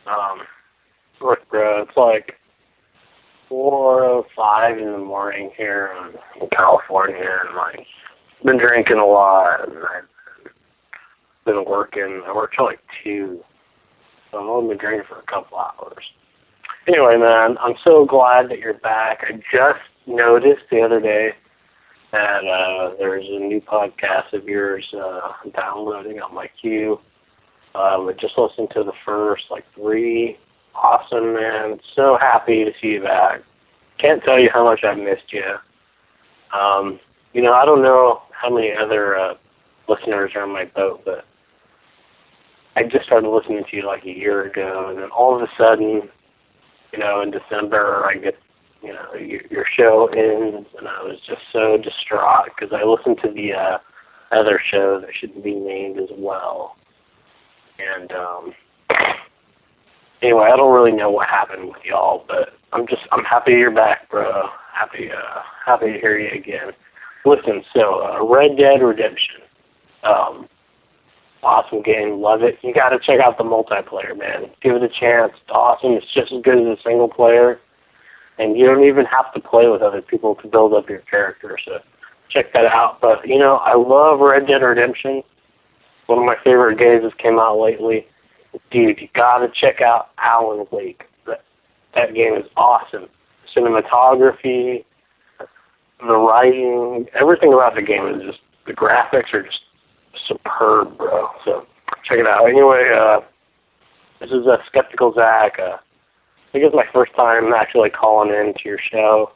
Um, look, bro, it's like four oh five in the morning here in California, and like been drinking a lot, and I've been working. I work till like two, so I've only been drinking for a couple hours. Anyway, man, I'm so glad that you're back. I just noticed the other day that uh, there's a new podcast of yours uh, downloading on my queue. Um, I just listened to the first like three. Awesome, man. So happy to see you back. Can't tell you how much I've missed you. Um, you know, I don't know how many other uh, listeners are on my boat, but I just started listening to you like a year ago, and then all of a sudden, you know, in December, I get, you know, your, your show ends, and I was just so distraught because I listened to the uh, other show that shouldn't be named as well, and um, anyway, I don't really know what happened with y'all, but I'm just I'm happy you're back, bro. Happy uh, happy to hear you again. Listen, so uh, Red Dead Redemption, um, awesome game, love it. You got to check out the multiplayer, man. Give it a chance. It's awesome. It's just as good as a single player, and you don't even have to play with other people to build up your character. So check that out. But you know, I love Red Dead Redemption. One of my favorite games that came out lately. Dude, you gotta check out Alan Wake. That that game is awesome. Cinematography, the writing, everything about the game is just the graphics are just superb, bro. So check it out. Anyway, uh, this is a uh, skeptical Zach. Uh, I think it's my first time actually calling in to your show.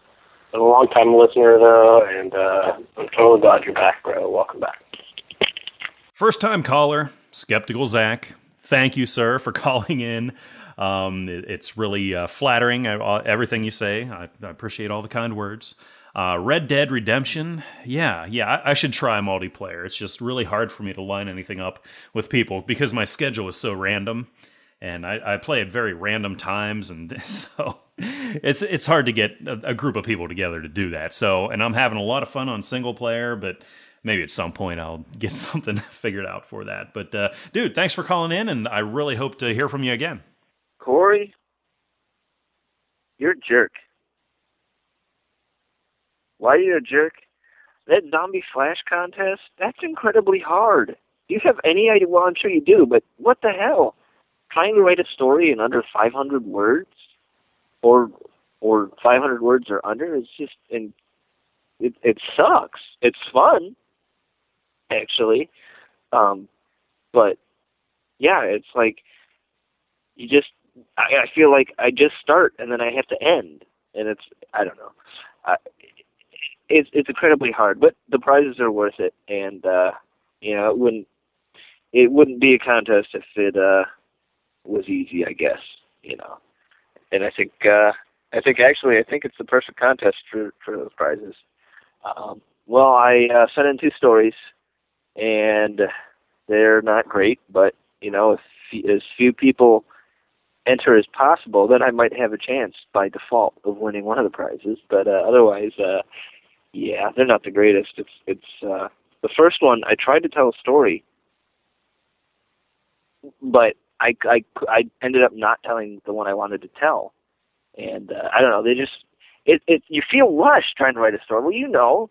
I'm a long time listener though, and uh, I'm totally glad you're back, bro. Welcome back. First time caller, skeptical Zach. Thank you, sir, for (laughs) calling in. Um, it, it's really uh, flattering, uh, everything you say. I, I, appreciate all the kind words. Uh, Red Dead Redemption, yeah, yeah, I, I, should try multiplayer. It's just really hard for me to line anything up with people because my schedule is so random, and I, I play at very random times, and (laughs) so it's it's hard to get a, a group of people together to do that. So, and I'm having a lot of fun on single player, but maybe at some point I'll (laughs) get something (laughs) figured out for that. But uh, dude, thanks for calling in, and I really hope to hear from you again. Corey, you're a jerk. Why are you a jerk? That zombie flash contest, that's incredibly hard. Do you have any idea? Well, I'm sure you do, but what the hell? Trying to write a story in under 500 words, or or 500 words or under, is just and it it sucks. It's fun, actually. Um, but yeah, it's like you just I, I feel like I just start and then I have to end, and it's I don't know. I, it's it's incredibly hard, but the prizes are worth it, and uh, you know it wouldn't it wouldn't be a contest if it uh, was easy, I guess. You know, and I think uh, I think actually I think it's the perfect contest for for those prizes. Um, well, I uh, sent in two stories and they're not great. But you know, if as few people enter as possible, then I might have a chance by default of winning one of the prizes. But uh, otherwise, uh, yeah, they're not the greatest. It's it's uh, the first one. I tried to tell a story, but I I I ended up not telling the one I wanted to tell, and uh, I don't know. They just it it you feel rushed trying to write a story. Well, you know,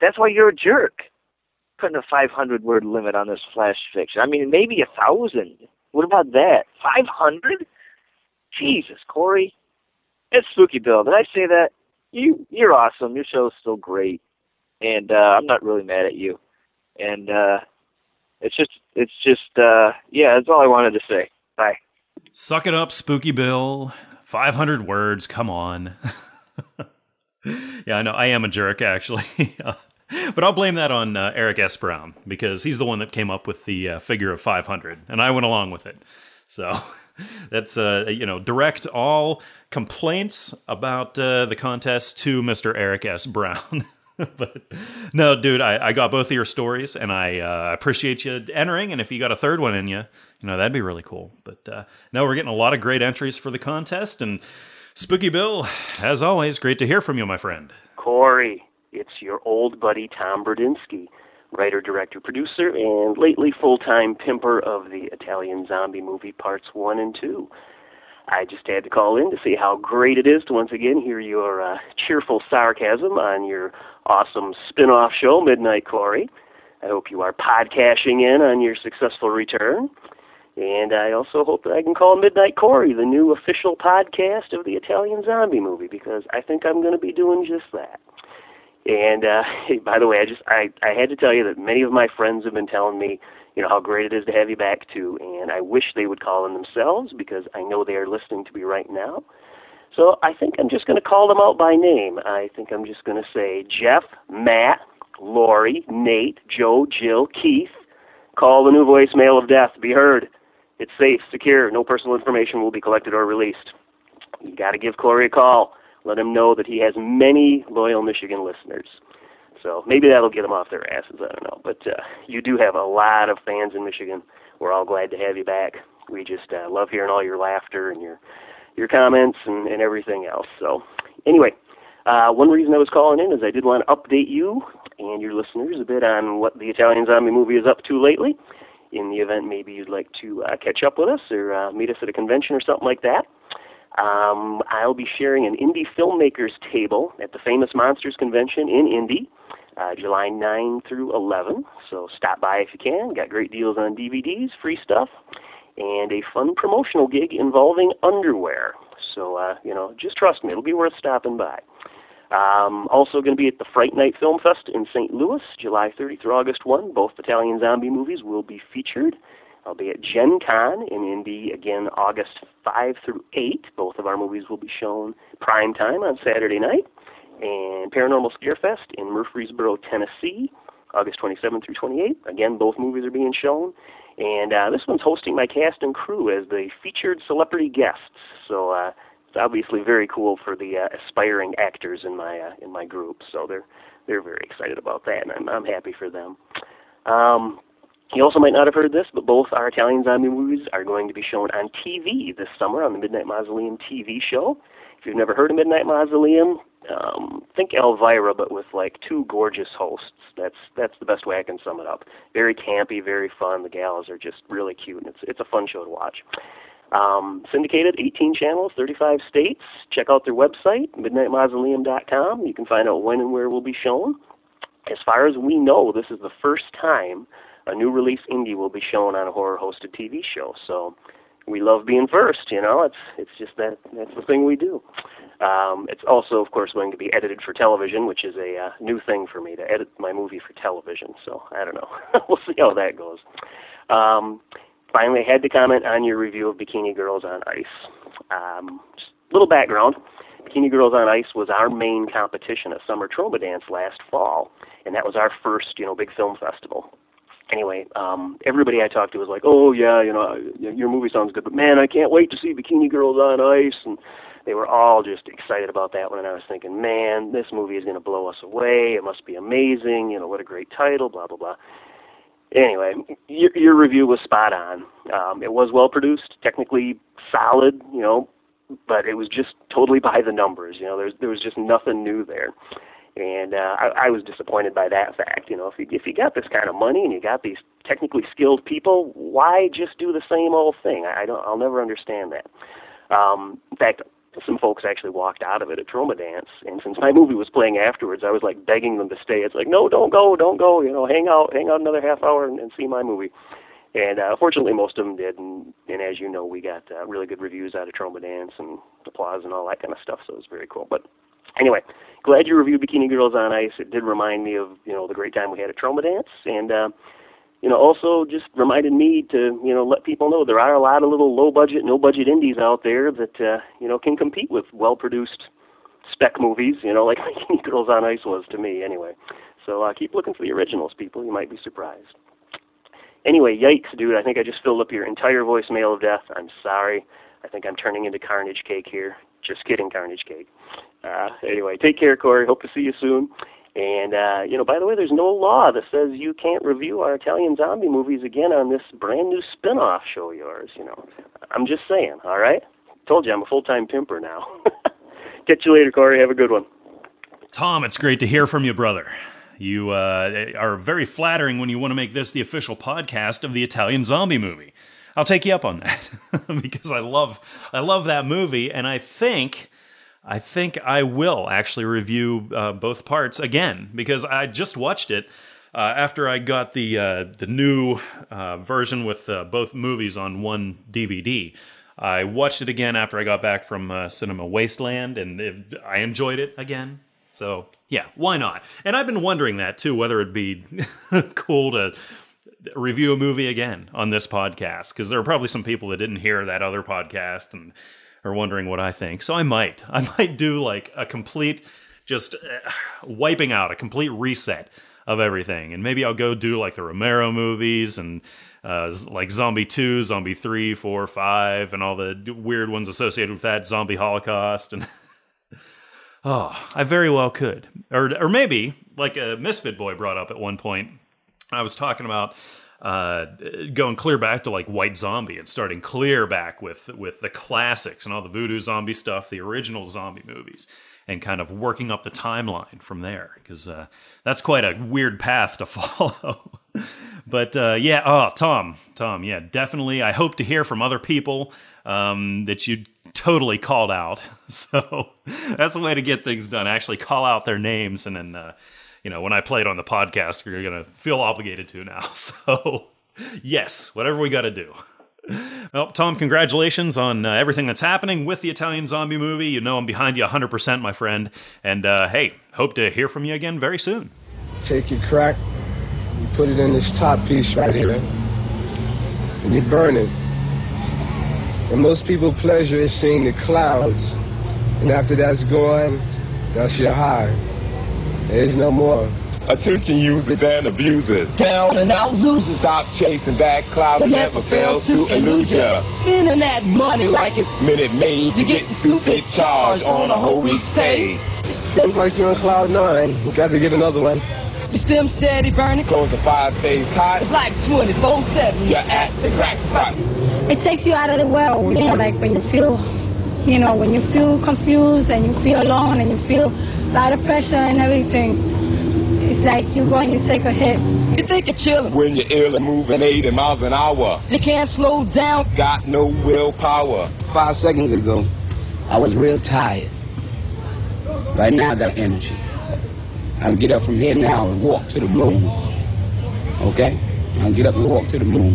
that's why you're a jerk putting a 500 word limit on this flash fiction. I mean, maybe a thousand. What about that? 500? Jesus, Corey. It's Spooky Bill. Did I say that? You, you're awesome. Your show's still great, and uh, I'm not really mad at you. And uh, it's just, it's just, uh, yeah. That's all I wanted to say. Bye. Suck it up, Spooky Bill. 500 words. Come on. (laughs) yeah, I know. I am a jerk, actually. (laughs) (laughs) but I'll blame that on uh, Eric S. Brown because he's the one that came up with the uh, figure of 500, and I went along with it. So (laughs) that's uh, you know direct all complaints about uh, the contest to Mr. Eric S. Brown. (laughs) but no, dude, I, I, got both of your stories, and I uh, appreciate you entering. And if you got a third one in you, you know that'd be really cool. But uh, no, we're getting a lot of great entries for the contest, and Spooky Bill, as always, great to hear from you, my friend. Corey, it's your old buddy Tom Berdinsky. writer, director, producer, and lately full-time pimper of the Italian zombie movie parts one and two. I just had to call in to see how great it is to once again hear your uh, cheerful sarcasm on your awesome spin-off show, Midnight Corey. I hope you are podcasting in on your successful return. And I also hope that I can call Midnight Corey the new official podcast of the Italian zombie movie because I think I'm going to be doing just that. And uh, (laughs) by the way, I just I, I had to tell you that many of my friends have been telling me, you know, how great it is to have you back too. And I wish they would call in themselves because I know they are listening to me right now. So I think I'm just going to call them out by name. I think I'm just going to say Jeff, Matt, Lori, Nate, Joe, Jill, Keith. Call the new voicemail of death. Be heard. It's safe, secure. No personal information will be collected or released. You got to give Corey a call. Let him know that he has many loyal Michigan listeners. So maybe that'll get them off their asses. I don't know. But uh, you do have a lot of fans in Michigan. We're all glad to have you back. We just uh, love hearing all your laughter and your your comments and, and everything else. So anyway, uh, one reason I was calling in is I did want to update you and your listeners a bit on what the Italian zombie movie is up to lately. In the event maybe you'd like to uh, catch up with us or uh, meet us at a convention or something like that. Um, I'll be sharing an indie filmmakers table at the Famous Monsters Convention in Indy, uh, July 9 through 11. So stop by if you can. Got great deals on DVDs, free stuff, and a fun promotional gig involving underwear. So, uh, you know, just trust me, it'll be worth stopping by. Um, also going to be at the Fright Night Film Fest in St. Louis, July 30 through August 1. Both Italian zombie movies will be featured. I'll be at Gen Con in Indy again August 5 through 8. Both of our movies will be shown prime time on Saturday night. And Paranormal Scarefest in Murfreesboro, Tennessee, August 27 through 28. Again, both movies are being shown. And uh, this one's hosting my cast and crew as the featured celebrity guests. So uh, it's obviously very cool for the uh, aspiring actors in my uh, in my group. So they're they're very excited about that, and I'm I'm happy for them. Um, you also might not have heard this, but both our Italian zombie movies are going to be shown on TV this summer on the Midnight Mausoleum TV show. If you've never heard of Midnight Mausoleum, um, think Elvira, but with like two gorgeous hosts. That's that's the best way I can sum it up. Very campy, very fun. The gals are just really cute, and it's it's a fun show to watch. Um, syndicated, 18 channels, 35 states. Check out their website, midnightmausoleum.com. You can find out when and where we'll be shown. As far as we know, this is the first time a new release indie will be shown on a horror hosted TV show. So we love being first, you know. It's it's just that that's the thing we do. Um, it's also, of course, going to be edited for television, which is a uh, new thing for me to edit my movie for television. So I don't know. (laughs) we'll see how that goes. Um, finally, I had to comment on your review of Bikini Girls on Ice. Um, just a little background. Bikini Girls on Ice was our main competition at Summer Troma Dance last fall, and that was our first, you know, big film festival anyway, um, everybody I talked to was like, "Oh yeah, you know, your movie sounds good, but man, I can't wait to see Bikini Girls on Ice." And they were all just excited about that one. And I was thinking, "Man, this movie is going to blow us away. It must be amazing. You know, what a great title." Blah blah blah. Anyway, your, your review was spot on. Um, it was well produced, technically solid, you know, but it was just totally by the numbers. You know, there's there was just nothing new there and uh, I, I was disappointed by that fact. You know, if you if you got this kind of money and you got these technically skilled people, why just do the same old thing? I, I don't. I'll never understand that. Um, in fact, some folks actually walked out of it at Troma Dance, and since my movie was playing afterwards, I was like begging them to stay. It's like, no, don't go, don't go. You know, hang out, hang out another half hour and, and see my movie. And uh, fortunately, most of them did. And, and as you know, we got uh, really good reviews out of Troma Dance and applause and all that kind of stuff. So it was very cool. But anyway, glad you reviewed Bikini Girls on Ice. It did remind me of you know the great time we had at Troma Dance, and uh, you know also just reminded me to you know let people know there are a lot of little low budget, no budget indies out there that uh, you know can compete with well produced spec movies. You know like (laughs) Bikini Girls on Ice was to me anyway. So uh, keep looking for the originals, people. You might be surprised. Anyway, yikes, dude! I think I just filled up your entire voicemail of death. I'm sorry. I think I'm turning into Carnage Cake here. Just kidding, Carnage Cake. Uh, anyway, take care, Corey. Hope to see you soon. And uh, you know, by the way, there's no law that says you can't review our Italian zombie movies again on this brand new spin-off show of yours. You know, I'm just saying. All right, told you I'm a full-time pimper now. (laughs) Catch you later, Corey. Have a good one. Tom, it's great to hear from you, brother. You uh, are very flattering when you want to make this the official podcast of the Italian zombie movie. I'll take you up on that (laughs) because I love I love that movie, and I think I think I will actually review uh, both parts again because I just watched it uh, after I got the uh, the new uh, version with uh, both movies on one DVD. I watched it again after I got back from uh, Cinema Wasteland, and it, I enjoyed it again. So yeah, why not? And I've been wondering that too, whether it'd be (laughs) cool to review a movie again on this podcast because there are probably some people that didn't hear that other podcast and are wondering what I think. So I might, (laughs) I might do like a complete, just uh, wiping out a complete reset of everything, and maybe I'll go do like the Romero movies and uh, like Zombie Two, Zombie Three, Four, Five, and all the weird ones associated with that, Zombie Holocaust, and (laughs) oh, I very well could, or or maybe like a Misfit Boy brought up at one point. I was talking about uh, going clear back to like White Zombie and starting clear back with with the classics and all the Voodoo Zombie stuff, the original zombie movies, and kind of working up the timeline from there because uh, that's quite a weird path to (laughs) follow. but uh, yeah, oh Tom, Tom, yeah, definitely. I hope to hear from other people um, that you totally called out. (laughs) So that's the way to get things done. Actually, call out their names and then. Uh, you know, when I play it on the podcast, you're going to feel obligated to now. (laughs) So, yes, whatever we got to do. Well, Tom, congratulations on uh, everything that's happening with the Italian zombie movie. You know I'm behind you 100%, my friend. And uh, hey, hope to hear from you again very soon. Take your crack, you put it in this top piece right here, and you burn it. And most people's pleasure is seeing the clouds. And after that's gone, that's your high. There's no more. Attention users and abusers. Down and out losers. Stop chasing that cloud that never fails to elude ya. Spending that money like it's Minute made. to get stupid charge on a whole week's pay. Seems like you're on cloud nine. You got to get another one. You stem steady burning. Close the five stays hot. It's like 24-7. You're at the crack spot. It takes you out of the world, you know, like when you feel, you know, when you feel confused and you feel alone and you feel a lot of pressure and everything. It's like you go and you take a hit. You think you're chilling. When you're ill and moving 80 miles an hour. You can't slow down. Got no willpower. Five seconds ago, I was real tired. Right now, I got energy. I'll get up from here now and walk to the moon. Okay? I'll get up and walk to the moon.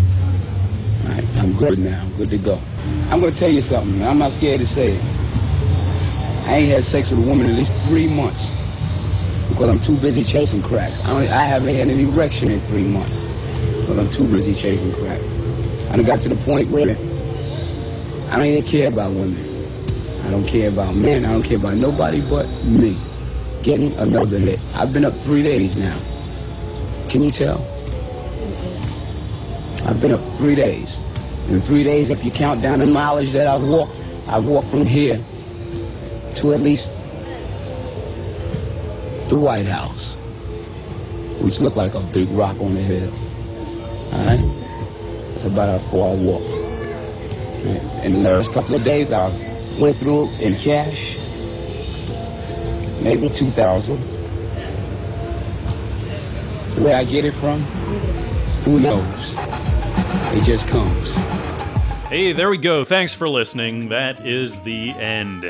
All right, I'm good now. I'm good to go. I'm going to tell you something. I'm not scared to say it. I ain't had sex with a woman in at least three months because I'm too busy chasing crack. I, don't, I haven't had an erection in three months because I'm too busy chasing crack. I done got to the point where I don't even care about women. I don't care about men. I don't care about nobody but me. Getting another lit. I've been up three days now. Can you tell? I've been up three days. In three days, if you count down the mileage that I've walked, I've walked from here to at least the White House, which looked like a big rock on the hill. All right? That's about a four-hour walk. In the last couple of days, I went through in cash, maybe 2000 Where I get it from, who knows? It just comes. Hey, there we go. Thanks for listening. That is the end.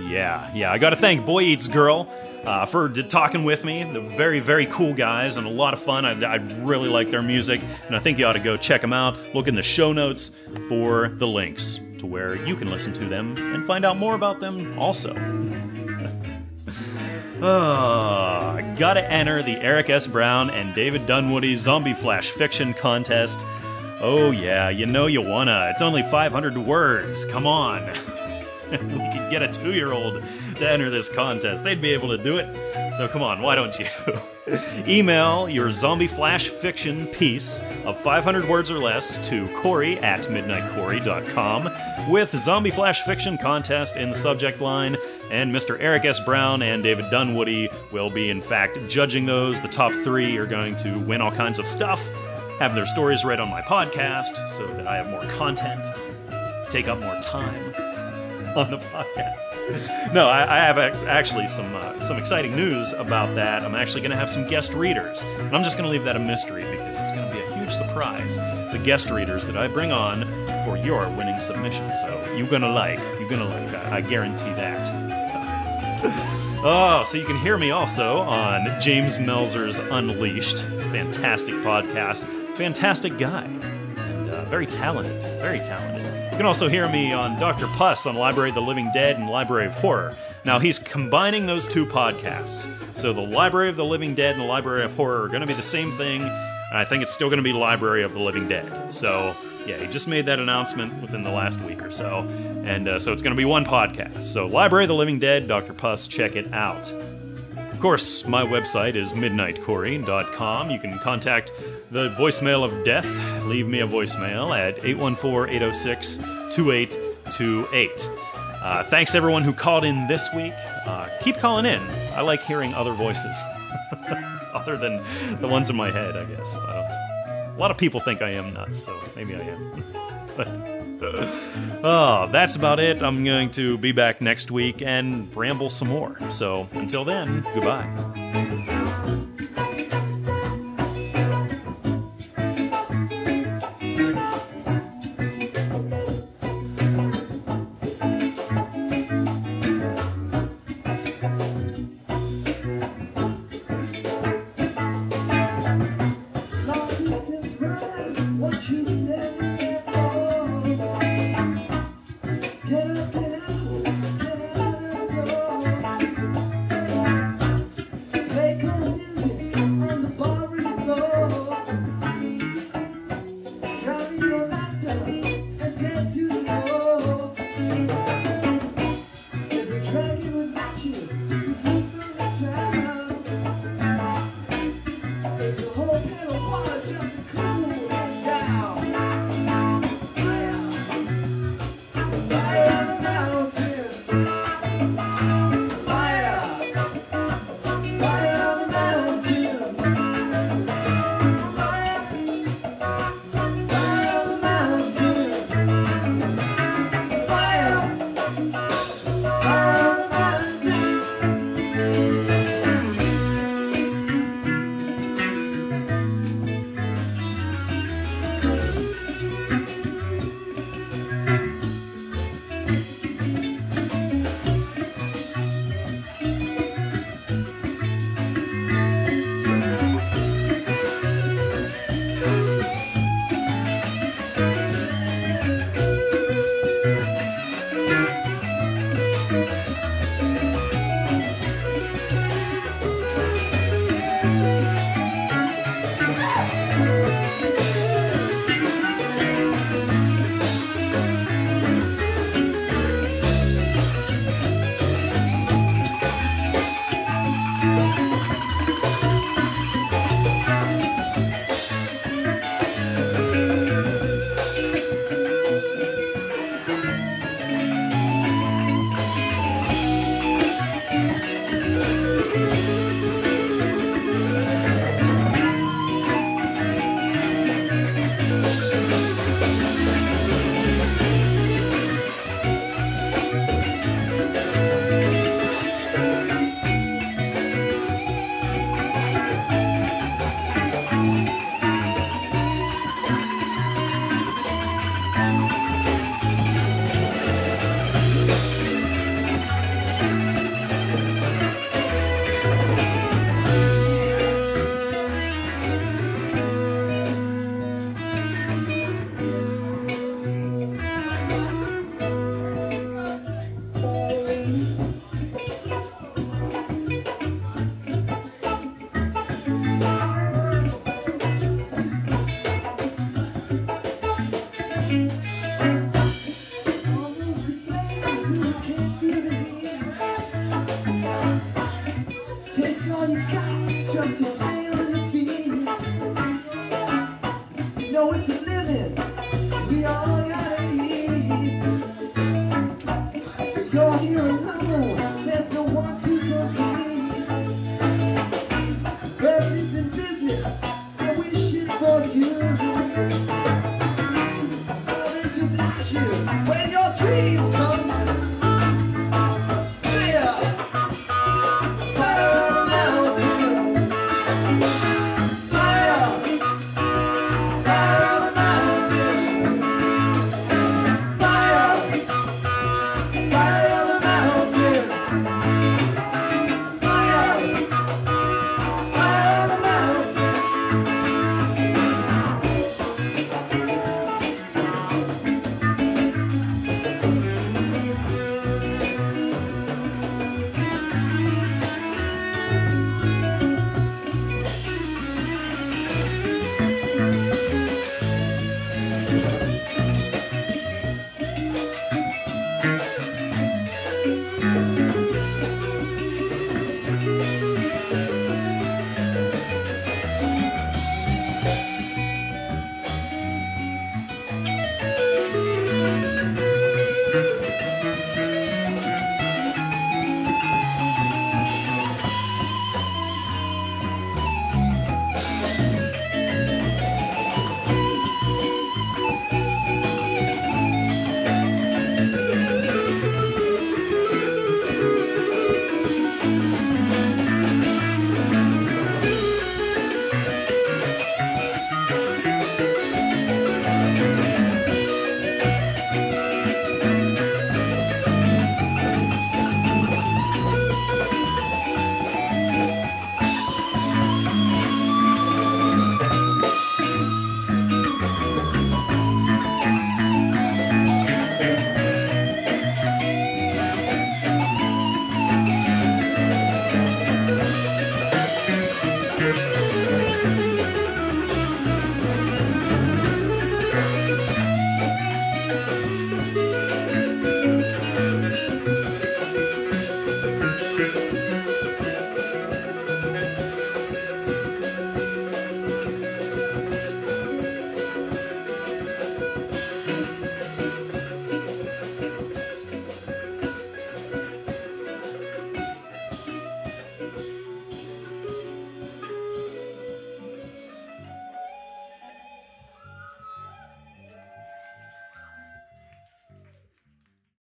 Yeah, yeah. I got to thank Boy Eats Girl uh, for talking with me. They're very, very cool guys and a lot of fun. I, I really like their music, and I think you ought to go check them out. Look in the show notes for the links to where you can listen to them and find out more about them also. (laughs) Ah, gotta enter the Eric S. Brown and David Dunwoody Zombie Flash Fiction Contest. Oh, yeah, you know you wanna. It's only 500 words. Come on. (laughs) we could get a two year old to enter this contest. They'd be able to do it. So come on, why don't you? (laughs) Email your zombie flash fiction piece of 500 words or less to Corey at midnightcorey.com with Zombie Flash Fiction Contest in the subject line. And Mr. Eric S. Brown and David Dunwoody will be, in fact, judging those. The top three are going to win all kinds of stuff, have their stories read on my podcast so that I have more content, take up more time. (laughs) on the podcast. No, I, I have ex- actually some uh, some exciting news about that. I'm actually going to have some guest readers, and I'm just going to leave that a mystery because it's going to be a huge surprise. The guest readers that I bring on for your winning submission. So you're going to like. You're going to like. I, I guarantee that. (laughs) Oh, so you can hear me also on James Melzer's Unleashed. Fantastic podcast. Fantastic guy. And uh, very talented. Very talented. You can also hear me on Dr. Puss on Library of the Living Dead and Library of Horror. Now, he's combining those two podcasts. So the Library of the Living Dead and the Library of Horror are going to be the same thing. And I think it's still going to be Library of the Living Dead. So, yeah, he just made that announcement within the last week or so. And uh, so it's going to be one podcast. So, Library of the Living Dead, Dr. Puss, check it out. Of course, my website is midnightcorey.com. You can contact the voicemail of death. Leave me a voicemail at 814 806 2828. Uh, thanks everyone who called in this week. Uh, keep calling in. I like hearing other voices, (laughs) other than the ones in my head, I guess. A lot of people think I am nuts, so maybe I am. but, (laughs) oh, that's about it. I'm going to be back next week and ramble some more. So until then, goodbye.